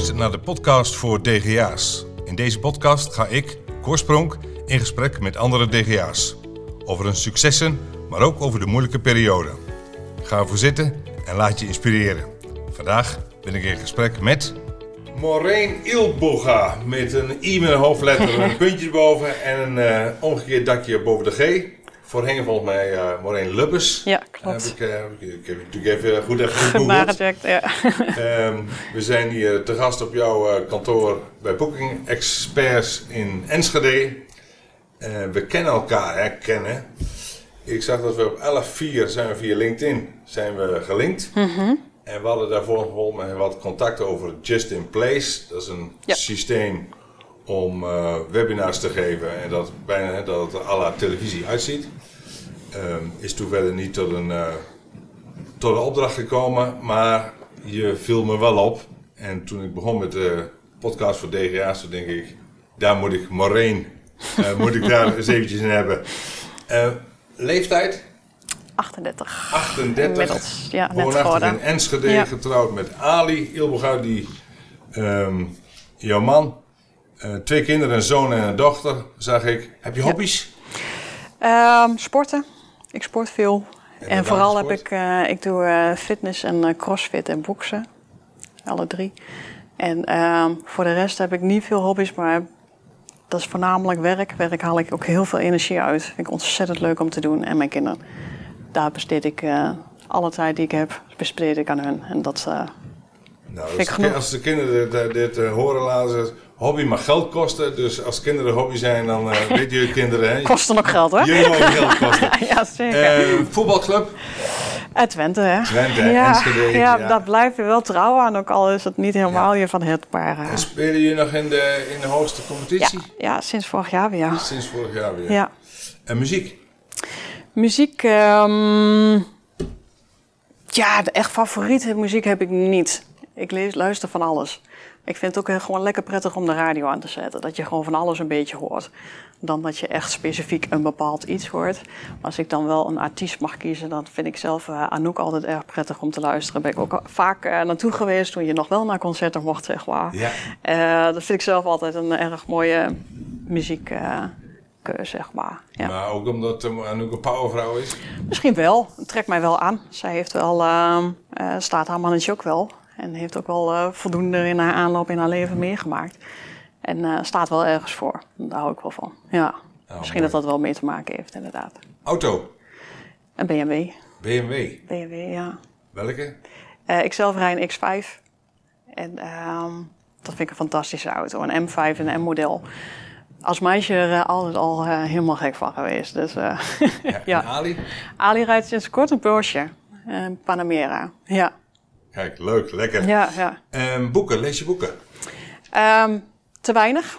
luistert naar de podcast voor DGA's. In deze podcast ga ik, Korspronk, in gesprek met andere DGA's. Over hun successen, maar ook over de moeilijke periode. Ga ervoor zitten en laat je inspireren. Vandaag ben ik in gesprek met... Maureen Ilboga met een I met een hoofdletter, een puntje boven en een uh, omgekeerd dakje boven de G. Voorheen volgens mij uh, Maureen Lubbers. Ja, klopt. Heb ik, uh, ik, heb natuurlijk even goed even gegoogeld. ja. um, we zijn hier te gast op jouw kantoor bij Booking Experts in Enschede. we kennen elkaar, hè, kennen. Ik zag dat we op 11.4 zijn we via LinkedIn zijn we gelinkt. Mm -hmm. En we hadden daarvoor wat contact over Just in Place. Dat is een Ja. systeem om uh, webinars te geven en dat bijna dat het à la televisie uitziet. Um, is toen verder niet tot een, uh, tot een opdracht gekomen, maar je viel me wel op. En toen ik begon met de podcast voor DGA's, toen denk ik, daar moet ik Maureen, uh, moet ik daar eens eventjes in hebben. leeftijd? 38. 38. Inmiddels, ja, net Woonachtig geworden. in Enschede, Ja. getrouwd met Ali Ilboga, die um, jouw man. Uh, twee kinderen, een zoon en een dochter, zag ik. Heb je hobby's? Um, sporten. Ik sport veel. En vooral heb ik, uh, ik doe uh, fitness en crossfit en boksen. Alle drie. En um, voor de rest heb ik niet veel hobby's, maar dat is voornamelijk werk. Werk haal ik ook heel veel energie uit. Vind ik ontzettend leuk om te doen. En mijn kinderen. Daar besteed ik alle tijd die ik heb, besteed ik aan hun. En dat nou, vind ik als, genoeg. als de kinderen dit, dit horen laten ze hobby mag geld kosten. Dus als kinderen hobby zijn, dan uh, weten jullie kinderen. Hè? Kosten ook geld, hè? Jullie mogen geld kosten. ja, zeker. Uh, voetbalclub? Uh, Twente, hè? Twente, ja, Enschede. Ja, ja, daar blijf je wel trouw aan, ook al is het niet helemaal ja. je van het. Maar, en spelen jullie nog in de, in de hoogste competitie? Ja, ja, sinds vorig jaar weer. Sinds vorig jaar weer. Ja. En muziek? Muziek, um, ja, de echt favoriete muziek heb ik niet. Ik lees, luister van alles. Ik vind het ook gewoon lekker prettig om de radio aan te zetten. Dat je gewoon van alles een beetje hoort. Dan dat je echt specifiek een bepaald iets hoort. Maar als ik dan wel een artiest mag kiezen, dan vind ik zelf uh, Anouk altijd erg prettig om te luisteren. Ben ik ook vaak uh, naartoe geweest toen je nog wel naar concerten mocht, zeg maar. Ja. Uh, dat vind ik zelf altijd een erg mooie muziek. Zeg maar. Ja. Maar ook omdat Anouk een powervrouw is? Misschien wel. Het trekt mij wel aan. Zij heeft wel, uh, uh, staat haar mannetje ook wel. En heeft ook wel uh, voldoende in haar aanloop in haar leven meegemaakt. En staat wel ergens voor. Daar hou ik wel van. Ja. Oh, Misschien mooi. dat dat wel mee te maken heeft, inderdaad. Auto? Een BMW. BMW? BMW, ja. Welke? ik zelf rijd een X5. En dat vind ik een fantastische auto. Een M5 en een M-model als meisje er altijd al uh, helemaal gek van geweest. Dus, uh, ja, ja. Ali? Ali rijdt sinds kort een Porsche. Een Panamera. Ja. Kijk, leuk, lekker. Ja, ja. Um, boeken, lees je boeken? Um, te weinig.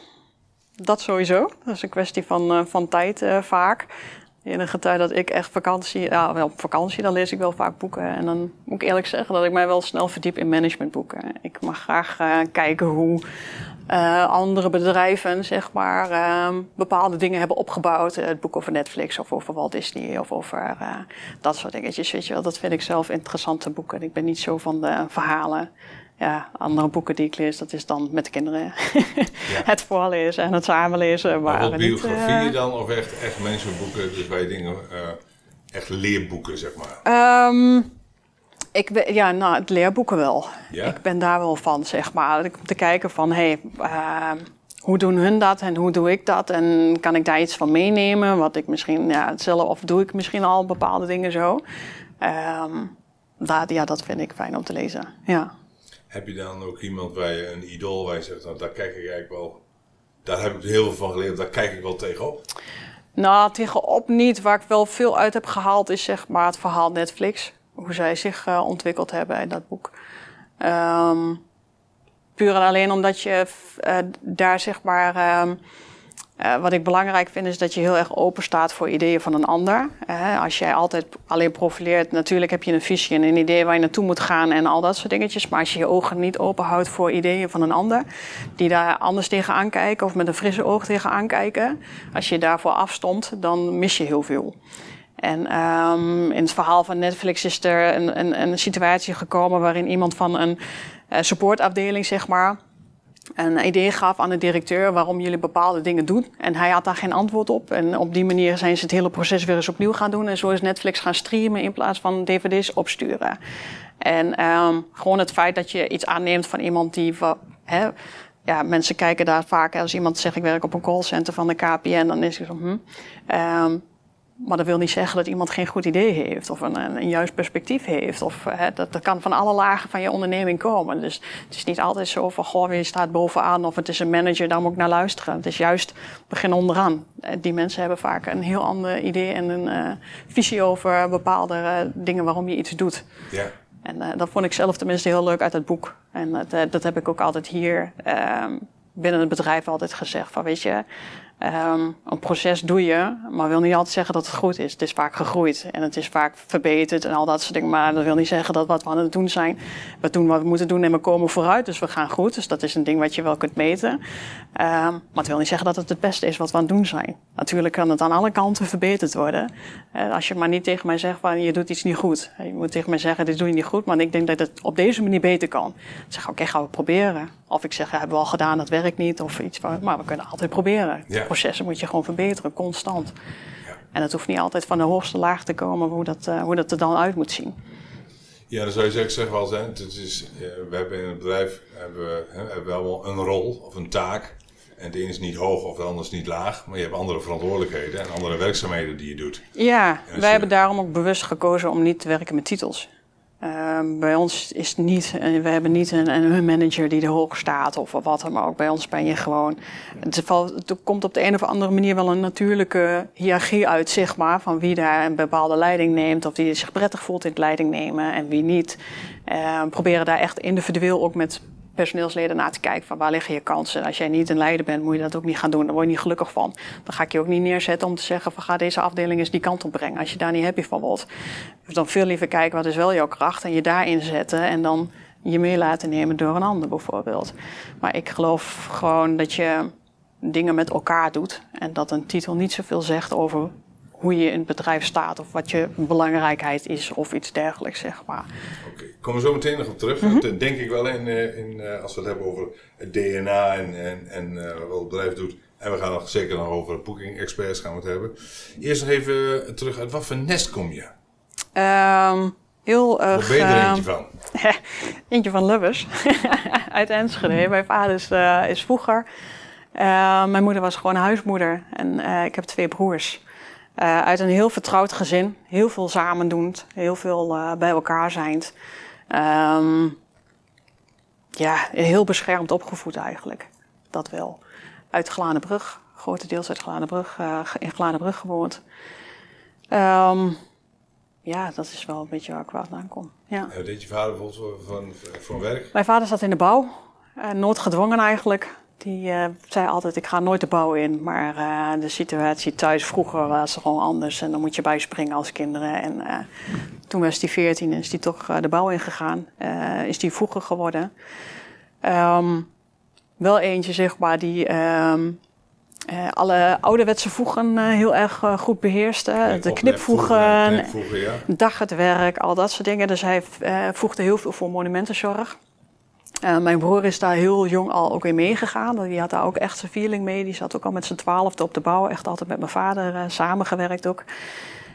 Dat sowieso. Dat is een kwestie van, uh, van tijd vaak. In een tijd dat ik echt vakantie, ja, wel op vakantie, dan lees ik wel vaak boeken. En dan moet ik eerlijk zeggen dat ik mij wel snel verdiep in managementboeken. Ik mag graag kijken hoe uh, andere bedrijven zeg maar, uh, bepaalde dingen hebben opgebouwd. Het boek over Netflix of over Walt Disney of over uh, dat soort dingetjes. Weet je wel. Dat vind ik zelf interessante boeken. Ik ben niet zo van de verhalen. Ja, andere boeken die ik lees, dat is dan met de kinderen. ja. het voorlezen en het samenlezen. Maar, maar wat biografie niet, dan of echt, echt mensenboeken, dus bij dingen, echt leerboeken zeg maar? Um, ik, ja, nou, het leerboeken wel. Ja? Ik ben daar wel van, zeg maar. Om te kijken van, hé, hey, uh, hoe doen hun dat en hoe doe ik dat? En kan ik daar iets van meenemen? Wat ik misschien, ja, hetzelfde, of doe ik misschien al bepaalde dingen zo? Um, dat, ja, dat vind ik fijn om te lezen, ja. Heb je dan ook iemand waar je een idool waar je zegt, nou, daar kijk ik eigenlijk wel... Daar heb ik heel veel van geleerd, daar kijk ik wel tegenop? Nou, tegenop niet. Waar ik wel veel uit heb gehaald is zeg maar het verhaal Netflix hoe zij zich uh, ontwikkeld hebben in dat boek. Um, puur en alleen omdat je uh, daar zeg maar. Uh, wat ik belangrijk vind is dat je heel erg open staat voor ideeën van een ander. als jij altijd alleen profileert, natuurlijk heb je een visie en een idee waar je naartoe moet gaan en al dat soort dingetjes. Maar als je je ogen niet open houdt voor ideeën van een ander, die daar anders tegenaan kijken of met een frisse oog tegenaan kijken. Als je daarvoor afstond, dan mis je heel veel. En um, in het verhaal van Netflix is er een, een, een situatie gekomen waarin iemand van een uh, supportafdeling, zeg maar, een idee gaf aan de directeur waarom jullie bepaalde dingen doen. En hij had daar geen antwoord op. En op die manier zijn ze het hele proces weer eens opnieuw gaan doen. En zo is Netflix gaan streamen in plaats van dvd's opsturen. En um, gewoon het feit dat je iets aanneemt van iemand die... Hè, ja, mensen kijken daar vaak... Als iemand zegt ik werk op een callcenter van de KPN... dan is het zo... Hm. Um, maar dat wil niet zeggen dat iemand geen goed idee heeft of een, een, juist perspectief heeft. Of, hè, dat, dat kan van alle lagen van je onderneming komen. Dus het is niet altijd zo van, goh, je staat bovenaan of het is een manager, daar moet ik naar luisteren. Het is juist begin onderaan. Eh, die mensen hebben vaak een heel ander idee en een uh, visie over bepaalde uh, dingen waarom je iets doet. Ja. En uh, dat vond ik zelf tenminste heel leuk uit het boek. En dat, dat heb ik ook altijd hier ehm, binnen het bedrijf altijd gezegd. Van weet je, Um, een proces doe je, maar wil niet altijd zeggen dat het goed is. Het is vaak gegroeid en het is vaak verbeterd en al dat soort dingen. Maar dat wil niet zeggen dat wat we aan het doen zijn, we doen wat we moeten doen en we komen vooruit. Dus we gaan goed. Dus dat is een ding wat je wel kunt meten. Um, maar het wil niet zeggen dat het het beste is wat we aan het doen zijn. Natuurlijk kan het aan alle kanten verbeterd worden. Uh, als je maar niet tegen mij zegt van je doet iets niet goed. Je moet tegen mij zeggen dit doe je niet goed, maar ik denk dat het op deze manier beter kan. Dan zeg ik oké, gaan we proberen. Of ik zeg, ja, hebben we al gedaan, dat werkt niet. Of iets van, maar we kunnen altijd proberen. Ja processen moet je gewoon verbeteren, constant. Ja. En het hoeft niet altijd van de hoogste laag te komen hoe dat, uh, hoe dat er dan uit moet zien. Ja, dan zou je zeggen wel zijn. Het is, we hebben in het bedrijf hebben we, hebben wel een rol of een taak. En de een is niet hoog of de ander is niet laag. Maar je hebt andere verantwoordelijkheden en andere werkzaamheden die je doet. Ja, wij hebben daarom ook bewust gekozen om niet te werken met titels. Uh, bij ons is niet, we hebben niet een, een manager die er hoog staat of wat dan ook. Bij ons ben je gewoon. Het, valt, komt op de een of andere manier wel een natuurlijke hiërarchie uit, zeg maar. Van wie daar een bepaalde leiding neemt of die zich prettig voelt in het leiding nemen en wie niet. Uh, proberen daar echt individueel ook met personeelsleden na te kijken van waar liggen je kansen. Als jij niet een leider bent, moet je dat ook niet gaan doen. Daar word je niet gelukkig van. Dan ga ik je ook niet neerzetten om te zeggen van ga deze afdeling eens die kant op brengen. Als je daar niet happy van wordt. Dus dan veel liever kijken wat is wel jouw kracht en je daarin zetten en dan je mee laten nemen door een ander bijvoorbeeld. Maar ik geloof gewoon dat je dingen met elkaar doet en dat een titel niet zoveel zegt over hoe je in het bedrijf staat of wat je belangrijkheid is of iets dergelijks, zeg maar. Komen we zo meteen nog op terug. Mm Dat denk ik wel in, eh, in, eh, als we het hebben over het DNA en, en, en wat het bedrijf doet. En we gaan nog zeker nog over booking experts gaan we het hebben. Eerst nog even terug, uit wat voor nest kom je? Um, heel erg... Waar ben je er eentje van? eentje van Lubbers, uit Enschede. Mijn vader is, is vroeger... mijn moeder was gewoon huismoeder en ik heb twee broers. Uit een heel vertrouwd gezin, heel veel samendoend, heel veel bij elkaar zijnd. Um, ja, heel beschermd opgevoed eigenlijk. Dat wel. Uit Glanenbrug, grotendeels uit Glanenbrug, uh, in Glanenbrug gewoond. Um, ja, dat is wel een beetje waar ik vandaan kom. Ja. Deed je vader bijvoorbeeld van, voor werk? Mijn vader zat in de bouw. nooit gedwongen eigenlijk. Die uh, zei altijd, ik ga nooit de bouw in. Maar uh, de situatie thuis vroeger was gewoon anders. En dan moet je bijspringen als kinderen. En uh, toen was hij 14 en is hij toch de bouw ingegaan. is hij vroeger geworden. Um, wel eentje, zeg maar, die um, alle ouderwetse voegen heel erg goed beheerste. de knipvoegen, ja. dag het werk, al dat soort dingen. Dus hij voegde heel veel voor monumentenzorg. Uh, mijn broer is daar heel jong al ook in meegegaan. Die had daar ook echt zijn feeling mee. Die zat ook al met zijn twaalfde op de bouw. Echt altijd met mijn vader uh, samengewerkt ook.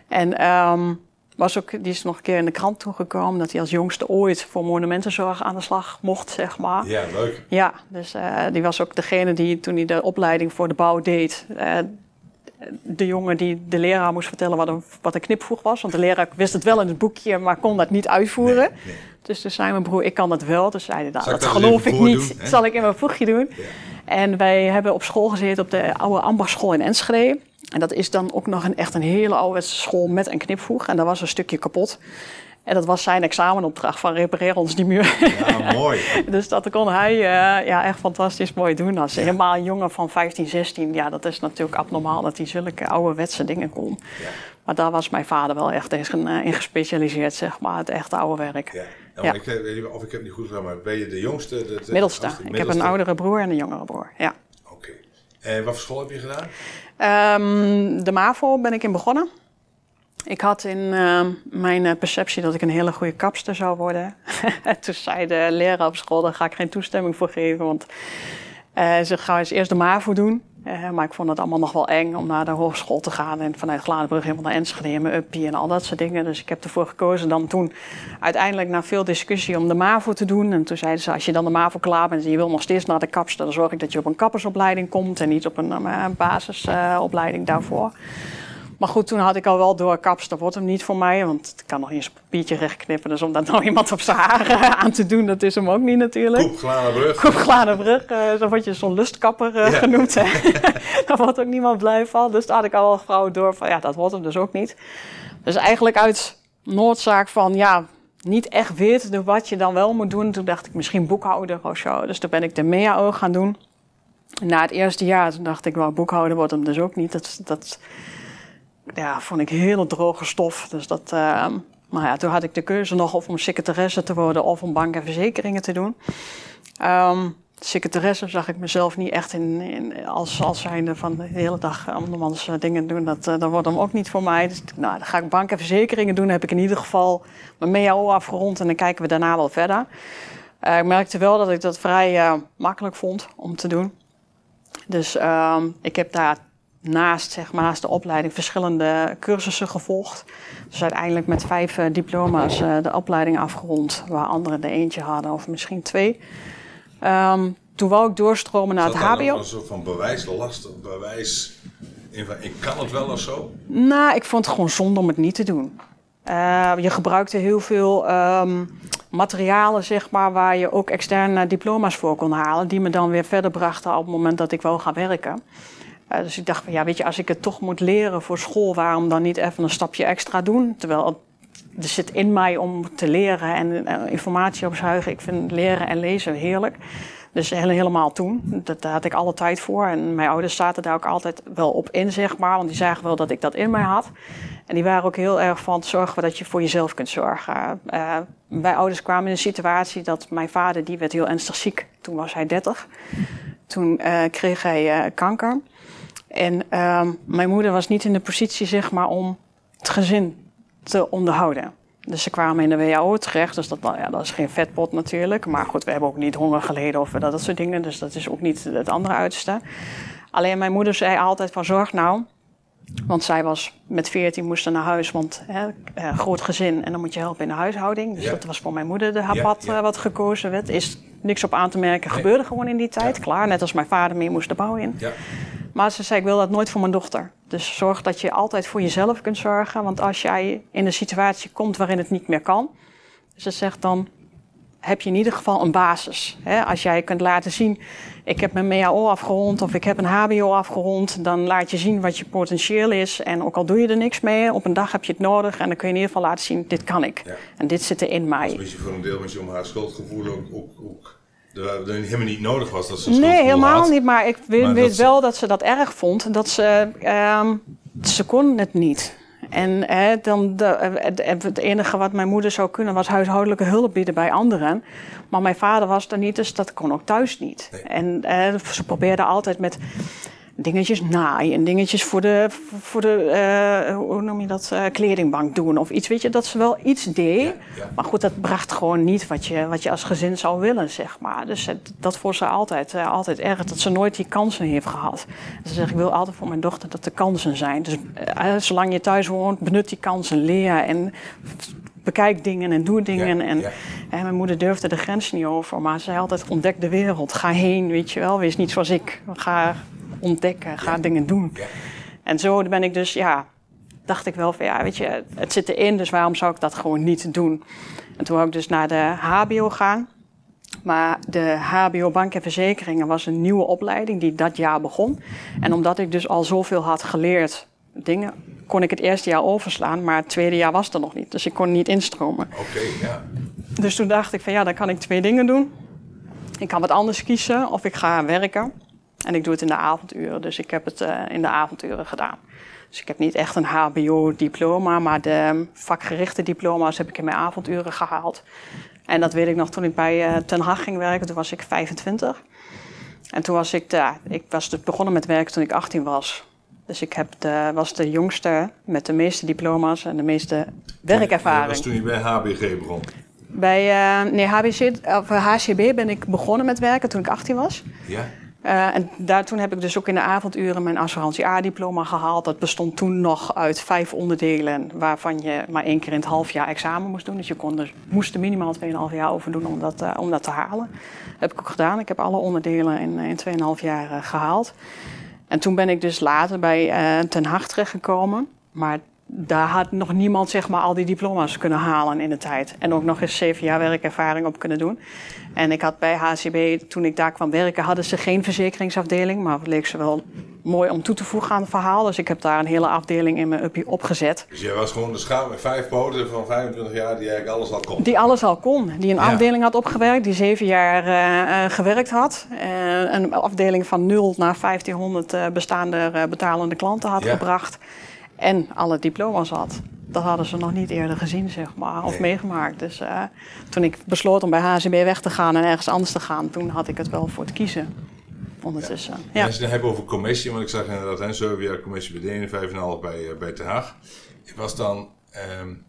En um, was ook, die is nog een keer in de krant toegekomen... dat hij als jongste ooit voor monumentenzorg aan de slag mocht, zeg maar. Ja, leuk. Ja, dus uh, die was ook degene die toen hij de opleiding voor de bouw deed de jongen die de leraar moest vertellen wat een, wat een knipvoeg was. Want de leraar wist het wel in het boekje, maar kon dat niet uitvoeren. Dus toen zei mijn broer, ik kan dat wel. Dus zei hij, nou, dat geloof ik niet. Doen, zal ik in mijn voegje doen. Ja. En wij hebben op school gezeten op de oude ambachtschool in Enschede. En dat is dan ook nog een, echt een hele oude school met een knipvoeg. En daar was een stukje kapot. En dat was zijn examenopdracht van repareer ons die muur. Ja, mooi. dus dat kon hij uh, ja, echt fantastisch mooi doen. Als ja. helemaal een jongen van 15, 16, ja, dat is natuurlijk abnormaal dat hij zulke ouderwetse dingen kon. Ja. Maar daar was mijn vader wel echt in, in gespecialiseerd, zeg maar, het echte oude werk. Ja. Nou, Ik, of ik heb niet goed gedaan, maar ben je de jongste? De, de, middelste. Ik heb een oudere broer en een jongere broer, ja. Oké. En wat voor school heb je gedaan? Um, de MAVO ben ik in begonnen. Ik had in uh, mijn perceptie dat ik een hele goede kapster zou worden. Toen zei de leraar op school, daar ga ik geen toestemming voor geven. Want uh, ze gaan eens eerst de MAVO doen. Uh, maar ik vond het allemaal nog wel eng om naar de hogeschool te gaan. En vanuit Gladenbrug helemaal naar Enschede en mijn uppie en al dat soort dingen. Dus ik heb ervoor gekozen dan toen uiteindelijk na veel discussie om de MAVO te doen. En toen zeiden ze, als je dan de MAVO klaar bent en je wil nog steeds naar de kapster... dan zorg ik dat je op een kappersopleiding komt en niet op een uh, basisopleiding daarvoor. Maar goed, toen had ik al wel door, kaps, dat wordt hem niet voor mij. Want het kan nog eens een papiertje rechtknippen. Dus om dat nou iemand op zijn haar aan te doen, dat is hem ook niet natuurlijk. Koep Glanenbrug. Koep Glanenbrug, uh, zo word je zo'n lustkapper uh, ja. genoemd. Daar wordt ook niemand blij van. Dus daar had ik al wel vrouwen door van, ja, dat wordt hem dus ook niet. Dus eigenlijk uit noodzaak van, ja, niet echt weten wat je dan wel moet doen. Toen dacht ik misschien boekhouder of zo. Dus toen ben ik de MEAO gaan doen. Na het eerste jaar, toen dacht ik, wel, boekhouder wordt hem dus ook niet. Dat... dat ja, vond ik hele droge stof. Dus dat, maar ja, toen had ik de keuze nog of om secretaresse te worden of om bank en verzekeringen te doen. Um, secretaresse zag ik mezelf niet echt in, als, als zijnde van de hele dag andermans dingen doen. Dat, uh, dat wordt hem ook niet voor mij. Dus nou, dan ga ik bank en verzekeringen doen. Dan heb ik in ieder geval mijn MEAO afgerond en dan kijken we daarna wel verder. Ik merkte wel dat ik dat vrij makkelijk vond om te doen. Dus um, ik heb daar naast, zeg maar, naast de opleiding verschillende cursussen gevolgd. Dus uiteindelijk met vijf uh, diploma's uh, de opleiding afgerond, waar anderen er eentje hadden of misschien twee. Um, toen wou ik doorstromen naar het HBO. een soort van bewijslast, bewijs. Ik kan het wel of zo? Nou, ik vond het gewoon zonde om het niet te doen. Uh, je gebruikte heel veel um, materialen, zeg maar, waar je ook externe diploma's voor kon halen, die me dan weer verder brachten op het moment dat ik wou gaan werken. Uh, dus ik dacht ja, weet je, als ik het toch moet leren voor school, waarom dan niet even een stapje extra doen? Terwijl er zit in mij om te leren en uh, informatie opzuigen. Ik vind leren en lezen heerlijk. Dus helemaal toen. Dat, daar had ik alle tijd voor. En mijn ouders zaten daar ook altijd wel op in, zeg maar. Want die zagen wel dat ik dat in mij had. En die waren ook heel erg van zorgen dat je voor jezelf kunt zorgen. Uh, mijn ouders kwamen in een situatie dat mijn vader, die werd heel ernstig ziek. Toen was hij 30. Toen kreeg hij kanker. En uh, mijn moeder was niet in de positie, zeg maar, om het gezin te onderhouden. Dus ze kwamen in de WHO terecht. Dus dat, ja, dat is geen vetpot natuurlijk. Maar goed, we hebben ook niet honger geleden of dat, dat soort dingen. Dus dat is ook niet het andere uiterste. Alleen mijn moeder zei altijd van zorg nou. Want zij was met 14 moesten naar huis, want hè, uh, groot gezin en dan moet je helpen in de huishouding. Dus ja. dat was voor mijn moeder de haar pad ja, ja. uh, wat gekozen werd. Is niks op aan te merken, gebeurde gewoon in die tijd. Klaar, net als mijn vader mee moest de bouw in. Maar ze zei, ik wil dat nooit voor mijn dochter. Dus zorg dat je altijd voor jezelf kunt zorgen. Want als jij in een situatie komt waarin het niet meer kan. Ze zegt dan, heb je in ieder geval een basis. Als jij kunt laten zien, ik heb mijn MEAO afgerond of ik heb een HBO afgerond, dan laat je zien wat je potentieel is. En ook al doe je er niks mee, op een dag heb je het nodig en dan kun je in ieder geval laten zien, dit kan ik. Ja. En dit zit er in mij. Dat is voor een deel met je om haar schuldgevoel ook, ook, helemaal niet nodig was dat ze Nee, helemaal had. niet. Maar ik weet, maar weet dat wel dat ze dat erg vond. Dat ze, um, ze kon het niet. En eh, dan de, het enige wat mijn moeder zou kunnen was huishoudelijke hulp bieden bij anderen. Maar mijn vader was er niet, dus dat kon ook thuis niet. Nee. En eh, ze probeerde altijd met dingetjes naaien en dingetjes voor de, voor de uh, hoe noem je dat, uh, kledingbank doen of iets. Weet je, dat ze wel iets deed. Ja, ja. Maar goed, dat bracht gewoon niet wat je, wat je als gezin zou willen, zeg maar. Dus het, dat voor ze altijd, uh, altijd erg, dat ze nooit die kansen heeft gehad. Dus ze zegt, ik wil altijd voor mijn dochter dat er kansen zijn. Dus zolang je thuis woont, benut die kansen, leer en bekijk dingen en doe dingen. Ja, en, ja. en, mijn moeder durfde de grens niet over, maar ze zei altijd: ontdek de wereld, ga heen, weet je wel, wees niet zoals ik. Ga ontdekken, ga ja. dingen doen. Ja. En zo ben ik dus, ja, dacht ik wel van ja, weet je, het zit erin, dus waarom zou ik dat gewoon niet doen? En toen wou ik dus naar de HBO gaan. Maar de HBO Bank en Verzekeringen was een nieuwe opleiding die dat jaar begon. En omdat ik dus al zoveel had geleerd, dingen, kon ik het eerste jaar overslaan, maar het tweede jaar was er nog niet. Dus ik kon niet instromen. Oké, okay, ja. Dus toen dacht ik van ja, dan kan ik twee dingen doen. Ik kan wat anders kiezen of ik ga werken. En ik doe het in de avonduren, dus ik heb het uh, in de avonduren gedaan. Dus ik heb niet echt een HBO-diploma, maar de vakgerichte diploma's heb ik in mijn avonduren gehaald. En dat weet ik nog toen ik bij uh, Ten Hag ging werken, toen was ik 25. En toen was ik, uh, ik was dus begonnen met werken toen ik 18 was. Dus ik heb de, was de jongste met de meeste diploma's en de meeste werkervaring. Dat was toen je bij HBG begon? Bij uh, nee, HBC, of HCB ben ik begonnen met werken toen ik 18 was. Ja. Uh, en daar, toen heb ik dus ook in de avonduren mijn assurantie A-diploma gehaald. Dat bestond toen nog uit vijf onderdelen, waarvan je maar één keer in het half jaar examen moest doen. Dus je kon moest er minimaal 2,5 jaar over doen om dat, uh, om dat te halen. Dat heb ik ook gedaan. Ik heb alle onderdelen in, in 2,5 jaar gehaald. En toen ben ik dus later bij Ten Hag terechtgekomen. Maar daar had nog niemand zeg maar, al die diploma's kunnen halen in de tijd. En ook nog eens zeven jaar werkervaring op kunnen doen. En ik had bij HCB, toen ik daar kwam werken, hadden ze geen verzekeringsafdeling. Maar het leek ze wel mooi om toe te voegen aan het verhaal. Dus ik heb daar een hele afdeling in mijn uppie opgezet. Dus jij was gewoon de schaap met vijf poten van 25 jaar die eigenlijk alles al kon? Die alles al kon. Die een afdeling had opgewerkt, die zeven jaar uh, gewerkt had. Uh, een afdeling van 0 naar 1500 bestaande betalende klanten had gebracht en alle diploma's had. Dat hadden ze nog niet eerder gezien, zeg maar, of meegemaakt. Dus uh, toen ik besloot om bij HCB weg te gaan en ergens anders te gaan, toen had ik het wel voor het kiezen. Ondertussen. Ja. Ja. Als je het hebt over commissie, want ik zag inderdaad, hè, 7 jaar commissie bij Denen, 5,5 bij, uh, bij Ten Haag. Was dan, um,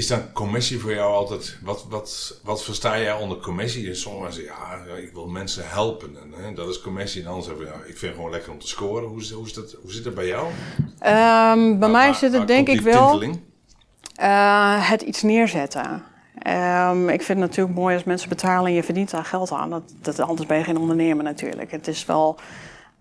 is dan commissie voor jou altijd, wat, wat, wat versta jij onder commissie? Dus sommigen zeggen, ja, ik wil mensen helpen. En, hè, dat is commissie. En anders zeggen ja, ik vind het gewoon lekker om te scoren. Hoe, hoe, is dat, hoe zit het bij jou? Um, bij mij zit het denk ik wel uh, het iets neerzetten. Um, ik vind het natuurlijk mooi als mensen betalen en je verdient daar geld aan. Dat, dat, anders ben je geen ondernemer natuurlijk. Het is wel...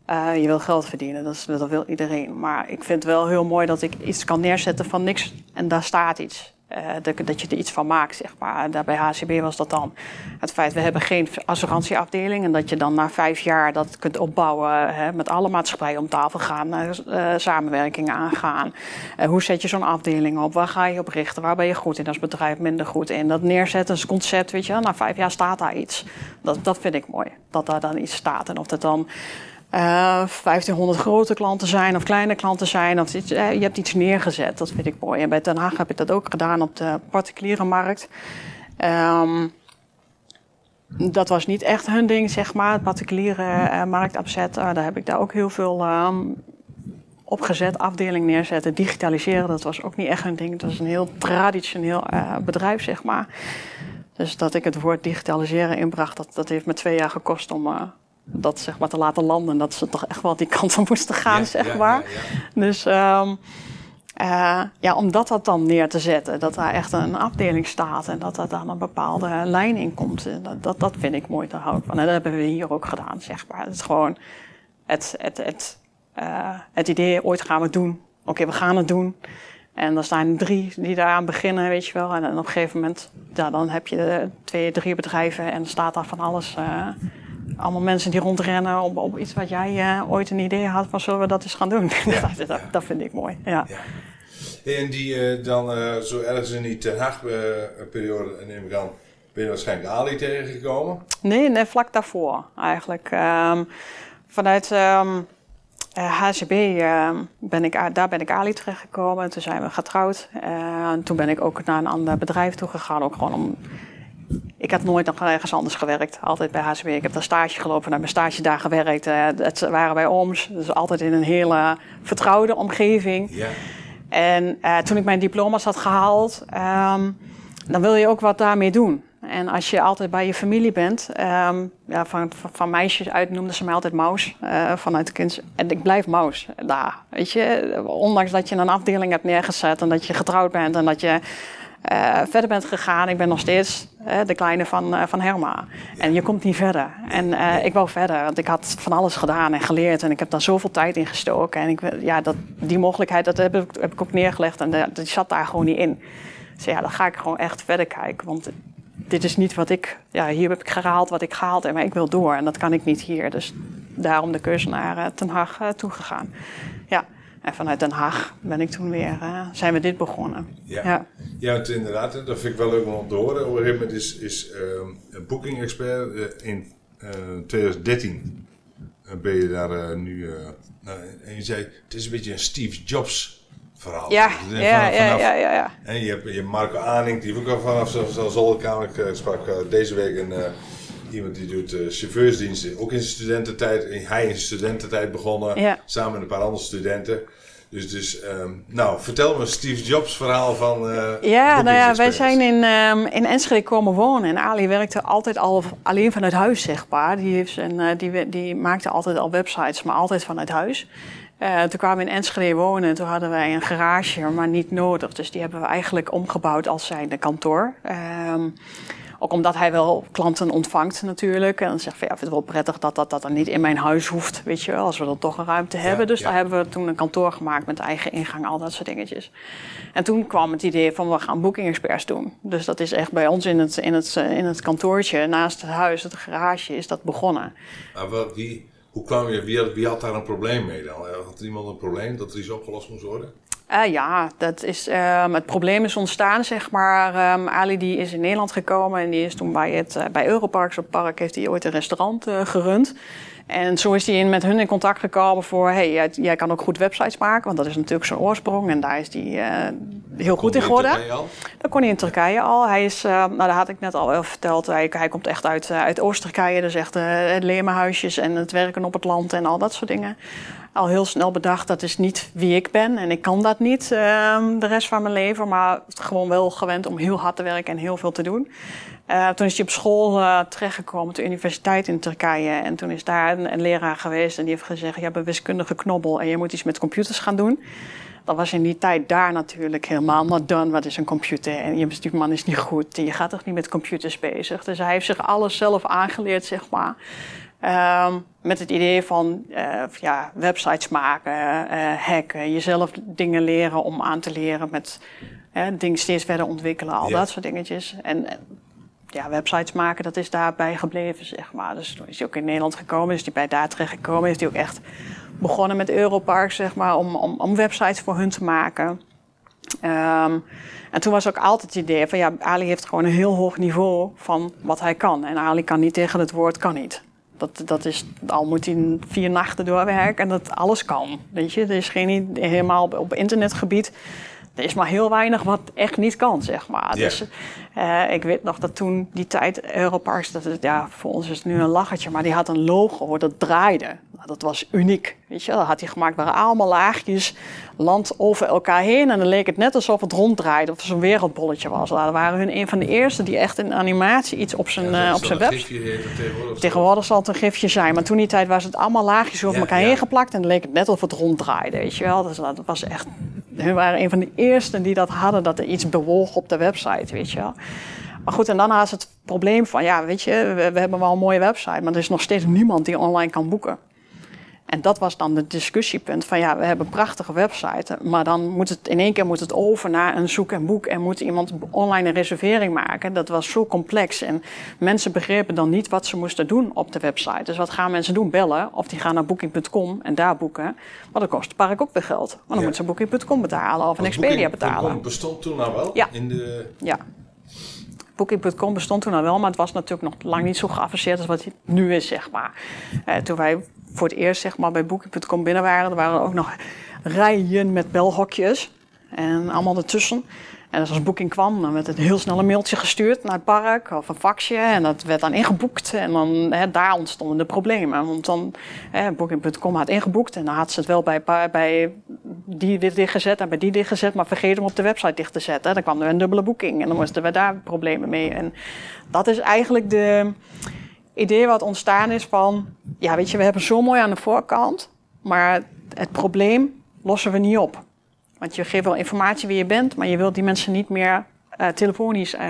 Uh, je wil geld verdienen, dat, is, dat wil iedereen. Maar ik vind het wel heel mooi dat ik iets kan neerzetten van niks en daar staat iets. Uh, dat, je er iets van maakt, zeg maar. Daar bij HCB was dat dan het feit, we hebben geen assurantieafdeling. En dat je dan na vijf jaar dat kunt opbouwen, hè, met alle maatschappijen om tafel gaan, uh, samenwerkingen aangaan. Uh, hoe zet je zo'n afdeling op? Waar ga je op richten? Waar ben je goed in als bedrijf, minder goed in? Dat neerzetten concept, weet je, na vijf jaar staat daar iets. Dat, dat vind ik mooi, dat daar dan iets staat. En of dat dan uh, eh, 1500 grote klanten zijn of kleine klanten zijn. Of uh, je hebt iets neergezet, dat vind ik mooi. En bij Den Haag heb ik dat ook gedaan op de particuliere markt. Um, dat was niet echt hun ding, zeg maar, het particuliere uh, markt opzetten. daar heb ik daar ook heel veel um, opgezet, afdeling neerzetten, digitaliseren. Dat was ook niet echt hun ding. Dat is een heel traditioneel bedrijf, zeg maar. Dus dat ik het woord digitaliseren inbracht, dat, dat heeft me twee jaar gekost om dat zeg maar te laten landen. Dat ze toch echt wel die kant op moesten gaan, zeg maar. dus um, uh, ja, om dat, dat dan neer te zetten, dat daar echt een afdeling staat en dat er dan een bepaalde lijn in komt, dat, dat, dat vind ik mooi te houden. En dat hebben we hier ook gedaan, zeg maar. Het is gewoon het, het, het, uh, het idee, ooit gaan we het doen. Oké, okay, we gaan het doen. En er staan drie die daaraan beginnen, weet je wel. En op een gegeven moment, ja, dan heb je twee, drie bedrijven en er staat daar van alles uh, allemaal mensen die rondrennen op, op iets wat jij uh, ooit een idee had van zullen we dat eens gaan doen. Ja, dat, dat, dat, vind ik mooi. Ja. ja. En die uh, dan uh, zo ergens in die Ten Haag periode neem ik aan, ben je waarschijnlijk Ali tegengekomen? Nee, nee vlak daarvoor eigenlijk. Um, vanuit um, HCB ben ik, daar ben ik Ali terechtgekomen. Toen zijn we getrouwd. en toen ben ik ook naar een ander bedrijf toe gegaan. Ook gewoon om ik heb nooit nog ergens anders gewerkt. Altijd bij HCB. Ik heb daar stage gelopen, naar mijn stage daar gewerkt. Uh, het waren bij OMS. Dus altijd in een hele vertrouwde omgeving. Ja. En uh, toen ik mijn diploma's had gehaald, um, dan wil je ook wat daarmee doen. En als je altijd bij je familie bent, um, ja, van, van, meisjes uit noemden ze mij altijd Maus, uh, vanuit de kunst. En ik blijf Maus daar, weet je. Ondanks dat je een afdeling hebt neergezet en dat je getrouwd bent en dat je uh, verder bent gegaan. Ik ben nog steeds uh, de kleine van, uh, van Herma. En je komt niet verder. En ik wou verder, want ik had van alles gedaan en geleerd. En ik heb daar zoveel tijd in gestoken. En ik, ja, dat, die mogelijkheid dat heb, ik, heb ik ook neergelegd. En die zat daar gewoon niet in. Dus ja, dan ga ik gewoon echt verder kijken. Want dit is niet wat ik... Ja, hier heb ik gehaald wat ik gehaald heb. Maar ik wil door. En dat kan ik niet hier. Dus daarom de keuze naar Ten Haag toegegaan. En vanuit Den Haag ben ik toen weer, uh, zijn we dit begonnen. Ja, ja. ja het, inderdaad, dat vind ik wel leuk om te horen. Op een gegeven moment is, is uh, een booking expert uh, in 2013 ben je daar nu. Nou, en je zei, het is een beetje een Steve Jobs verhaal. Ja, dus ja, vanaf, ja, ja, ja, ja. En je hebt, je hebt Marco Aning, die ook al vanaf zo'n zolderkamer. Ik sprak deze week een iemand die doet uh, chauffeursdiensten, ook in zijn studententijd. Hij in zijn studententijd begonnen, samen met een paar andere studenten. Dus, dus um, nou, vertel me Steve Jobs verhaal van. Uh, ja, nou ja, wij zijn in, um, in Enschede komen wonen. En Ali werkte altijd al alleen vanuit huis, zeg maar. Die, heeft zijn, uh, die, die maakte altijd al websites, maar altijd vanuit huis. Uh, toen kwamen we in Enschede wonen en toen hadden wij een garage, maar niet nodig. Dus die hebben we eigenlijk omgebouwd als zijn kantoor. Um, ook omdat hij wel klanten ontvangt natuurlijk. En dan zegt van ja, ik vind het wel prettig dat dat, dat dan niet in mijn huis hoeft, weet je wel, als we dan toch een ruimte hebben. dus daar hebben we toen een kantoor gemaakt met eigen ingang, al dat soort dingetjes. En toen kwam het idee van we gaan booking experts doen. Dus dat is echt bij ons in het, in het, in het kantoortje naast het huis, het garage, is dat begonnen. Maar wie, hoe kwam je, wie wie had daar een probleem mee dan? Had iemand een probleem dat er iets opgelost moest worden? Uh, ja, dat is, um, het probleem is ontstaan, zeg maar. Um, Ali die is in Nederland gekomen en die is toen bij, het, uh, bij Europarks op Park heeft hij ooit een restaurant uh, gerund. En zo is hij in, met hun in contact gekomen voor, hey, jij, jij, kan ook goed websites maken, want dat is natuurlijk zijn oorsprong. En daar is hij heel goed in geworden. Dat kon hij in Turkije al. Hij is, nou dat had ik net al verteld, hij, hij komt echt uit, uit Oost-Turkije. Dus echt het leermenhuisjes en het werken op het land en al dat soort dingen al heel snel bedacht, dat is niet wie ik ben. En ik kan dat niet uh, de rest van mijn leven. Maar gewoon wel gewend om heel hard te werken en heel veel te doen. Uh, toen is hij op school uh, terechtgekomen, de universiteit in Turkije. En toen is daar een, een, leraar geweest en die heeft gezegd... je hebt een wiskundige knobbel en je moet iets met computers gaan doen. Dat was in die tijd daar natuurlijk helemaal not done. Wat is een computer? En je die man is niet goed. En je gaat toch niet met computers bezig? Dus hij heeft zich alles zelf aangeleerd, zeg maar. Um, met het idee van uh, ja, websites maken, uh, hacken, jezelf dingen leren om aan te leren met uh, dingen steeds verder ontwikkelen, al dat soort dingetjes. En ja, websites maken, dat is daarbij gebleven, zeg maar. Dus toen is hij ook in Nederland gekomen, is hij bij daar terecht gekomen, is hij ook echt begonnen met Europark, zeg maar, om, om, om websites voor hun te maken. Um, en toen was ook altijd het idee van ja, Ali heeft gewoon een heel hoog niveau van wat hij kan. En Ali kan niet tegen het woord kan niet. Dat, dat is, al moet hij vier nachten doorwerken en dat alles kan. Weet je, er is geen, helemaal op, op internetgebied. Er is maar heel weinig wat echt niet kan, zeg maar. Dus uh, ik weet nog dat toen die tijd Europarks, dat ja, voor ons is het nu een lachertje, maar die had een logo dat draaide. Nou, dat was uniek, weet je. Dat had hij gemaakt, waren allemaal laagjes land over elkaar heen. En dan leek het net alsof het ronddraaide, of het zo'n wereldbolletje was. Dat waren hun een van de eerste die echt in animatie iets op zijn, ja, uh, op zijn web. Tegenwoordig, tegenwoordig zal het een gifje zijn, maar toen die tijd was het allemaal laagjes over elkaar heen geplakt. En dan leek het net alsof het ronddraaide, weet je wel. Dus dat was echt, hun waren een van de eerste die dat hadden, dat er iets bewoog op de website, weet je wel. Maar goed, en dan het probleem van, ja, weet je, we, hebben wel een mooie website, maar er is nog steeds niemand die online kan boeken. En dat was dan het discussiepunt van, ja, we hebben prachtige website, maar dan moet het in één keer moet het over naar een zoek en boek en moet iemand online een reservering maken. Dat was zo complex en mensen begrepen dan niet wat ze moesten doen op de website. Dus wat gaan mensen doen? Bellen of die gaan naar booking.com en daar boeken. Maar dat kost het park ook weer geld. Maar dan ja. moeten ze booking.com betalen of een Expedia betalen. bestond toen nou wel? Ja. In de... ja. Booking.com bestond toen al wel, maar het was natuurlijk nog lang niet zo geavanceerd als wat het nu is, zeg maar. Uh, toen wij voor het eerst zeg maar, bij Booking.com binnen waren, er waren ook nog rijen met belhokjes en allemaal ertussen. En als Booking kwam, dan werd het heel snel een mailtje gestuurd naar het park of een faxje. En dat werd dan ingeboekt. En dan, hè, daar ontstonden de problemen. Want dan, Booking.com had ingeboekt en dan had ze het wel bij, bij die weer dichtgezet en bij die dichtgezet. Maar vergeet hem op de website dicht te zetten. Dan kwam er een dubbele boeking en dan moesten we daar problemen mee. En dat is eigenlijk de idee wat ontstaan is van... Ja, weet je, we hebben zo mooi aan de voorkant. Maar het probleem lossen we niet op. Want je geeft wel informatie wie je bent, maar je wilt die mensen niet meer uh, telefonisch uh,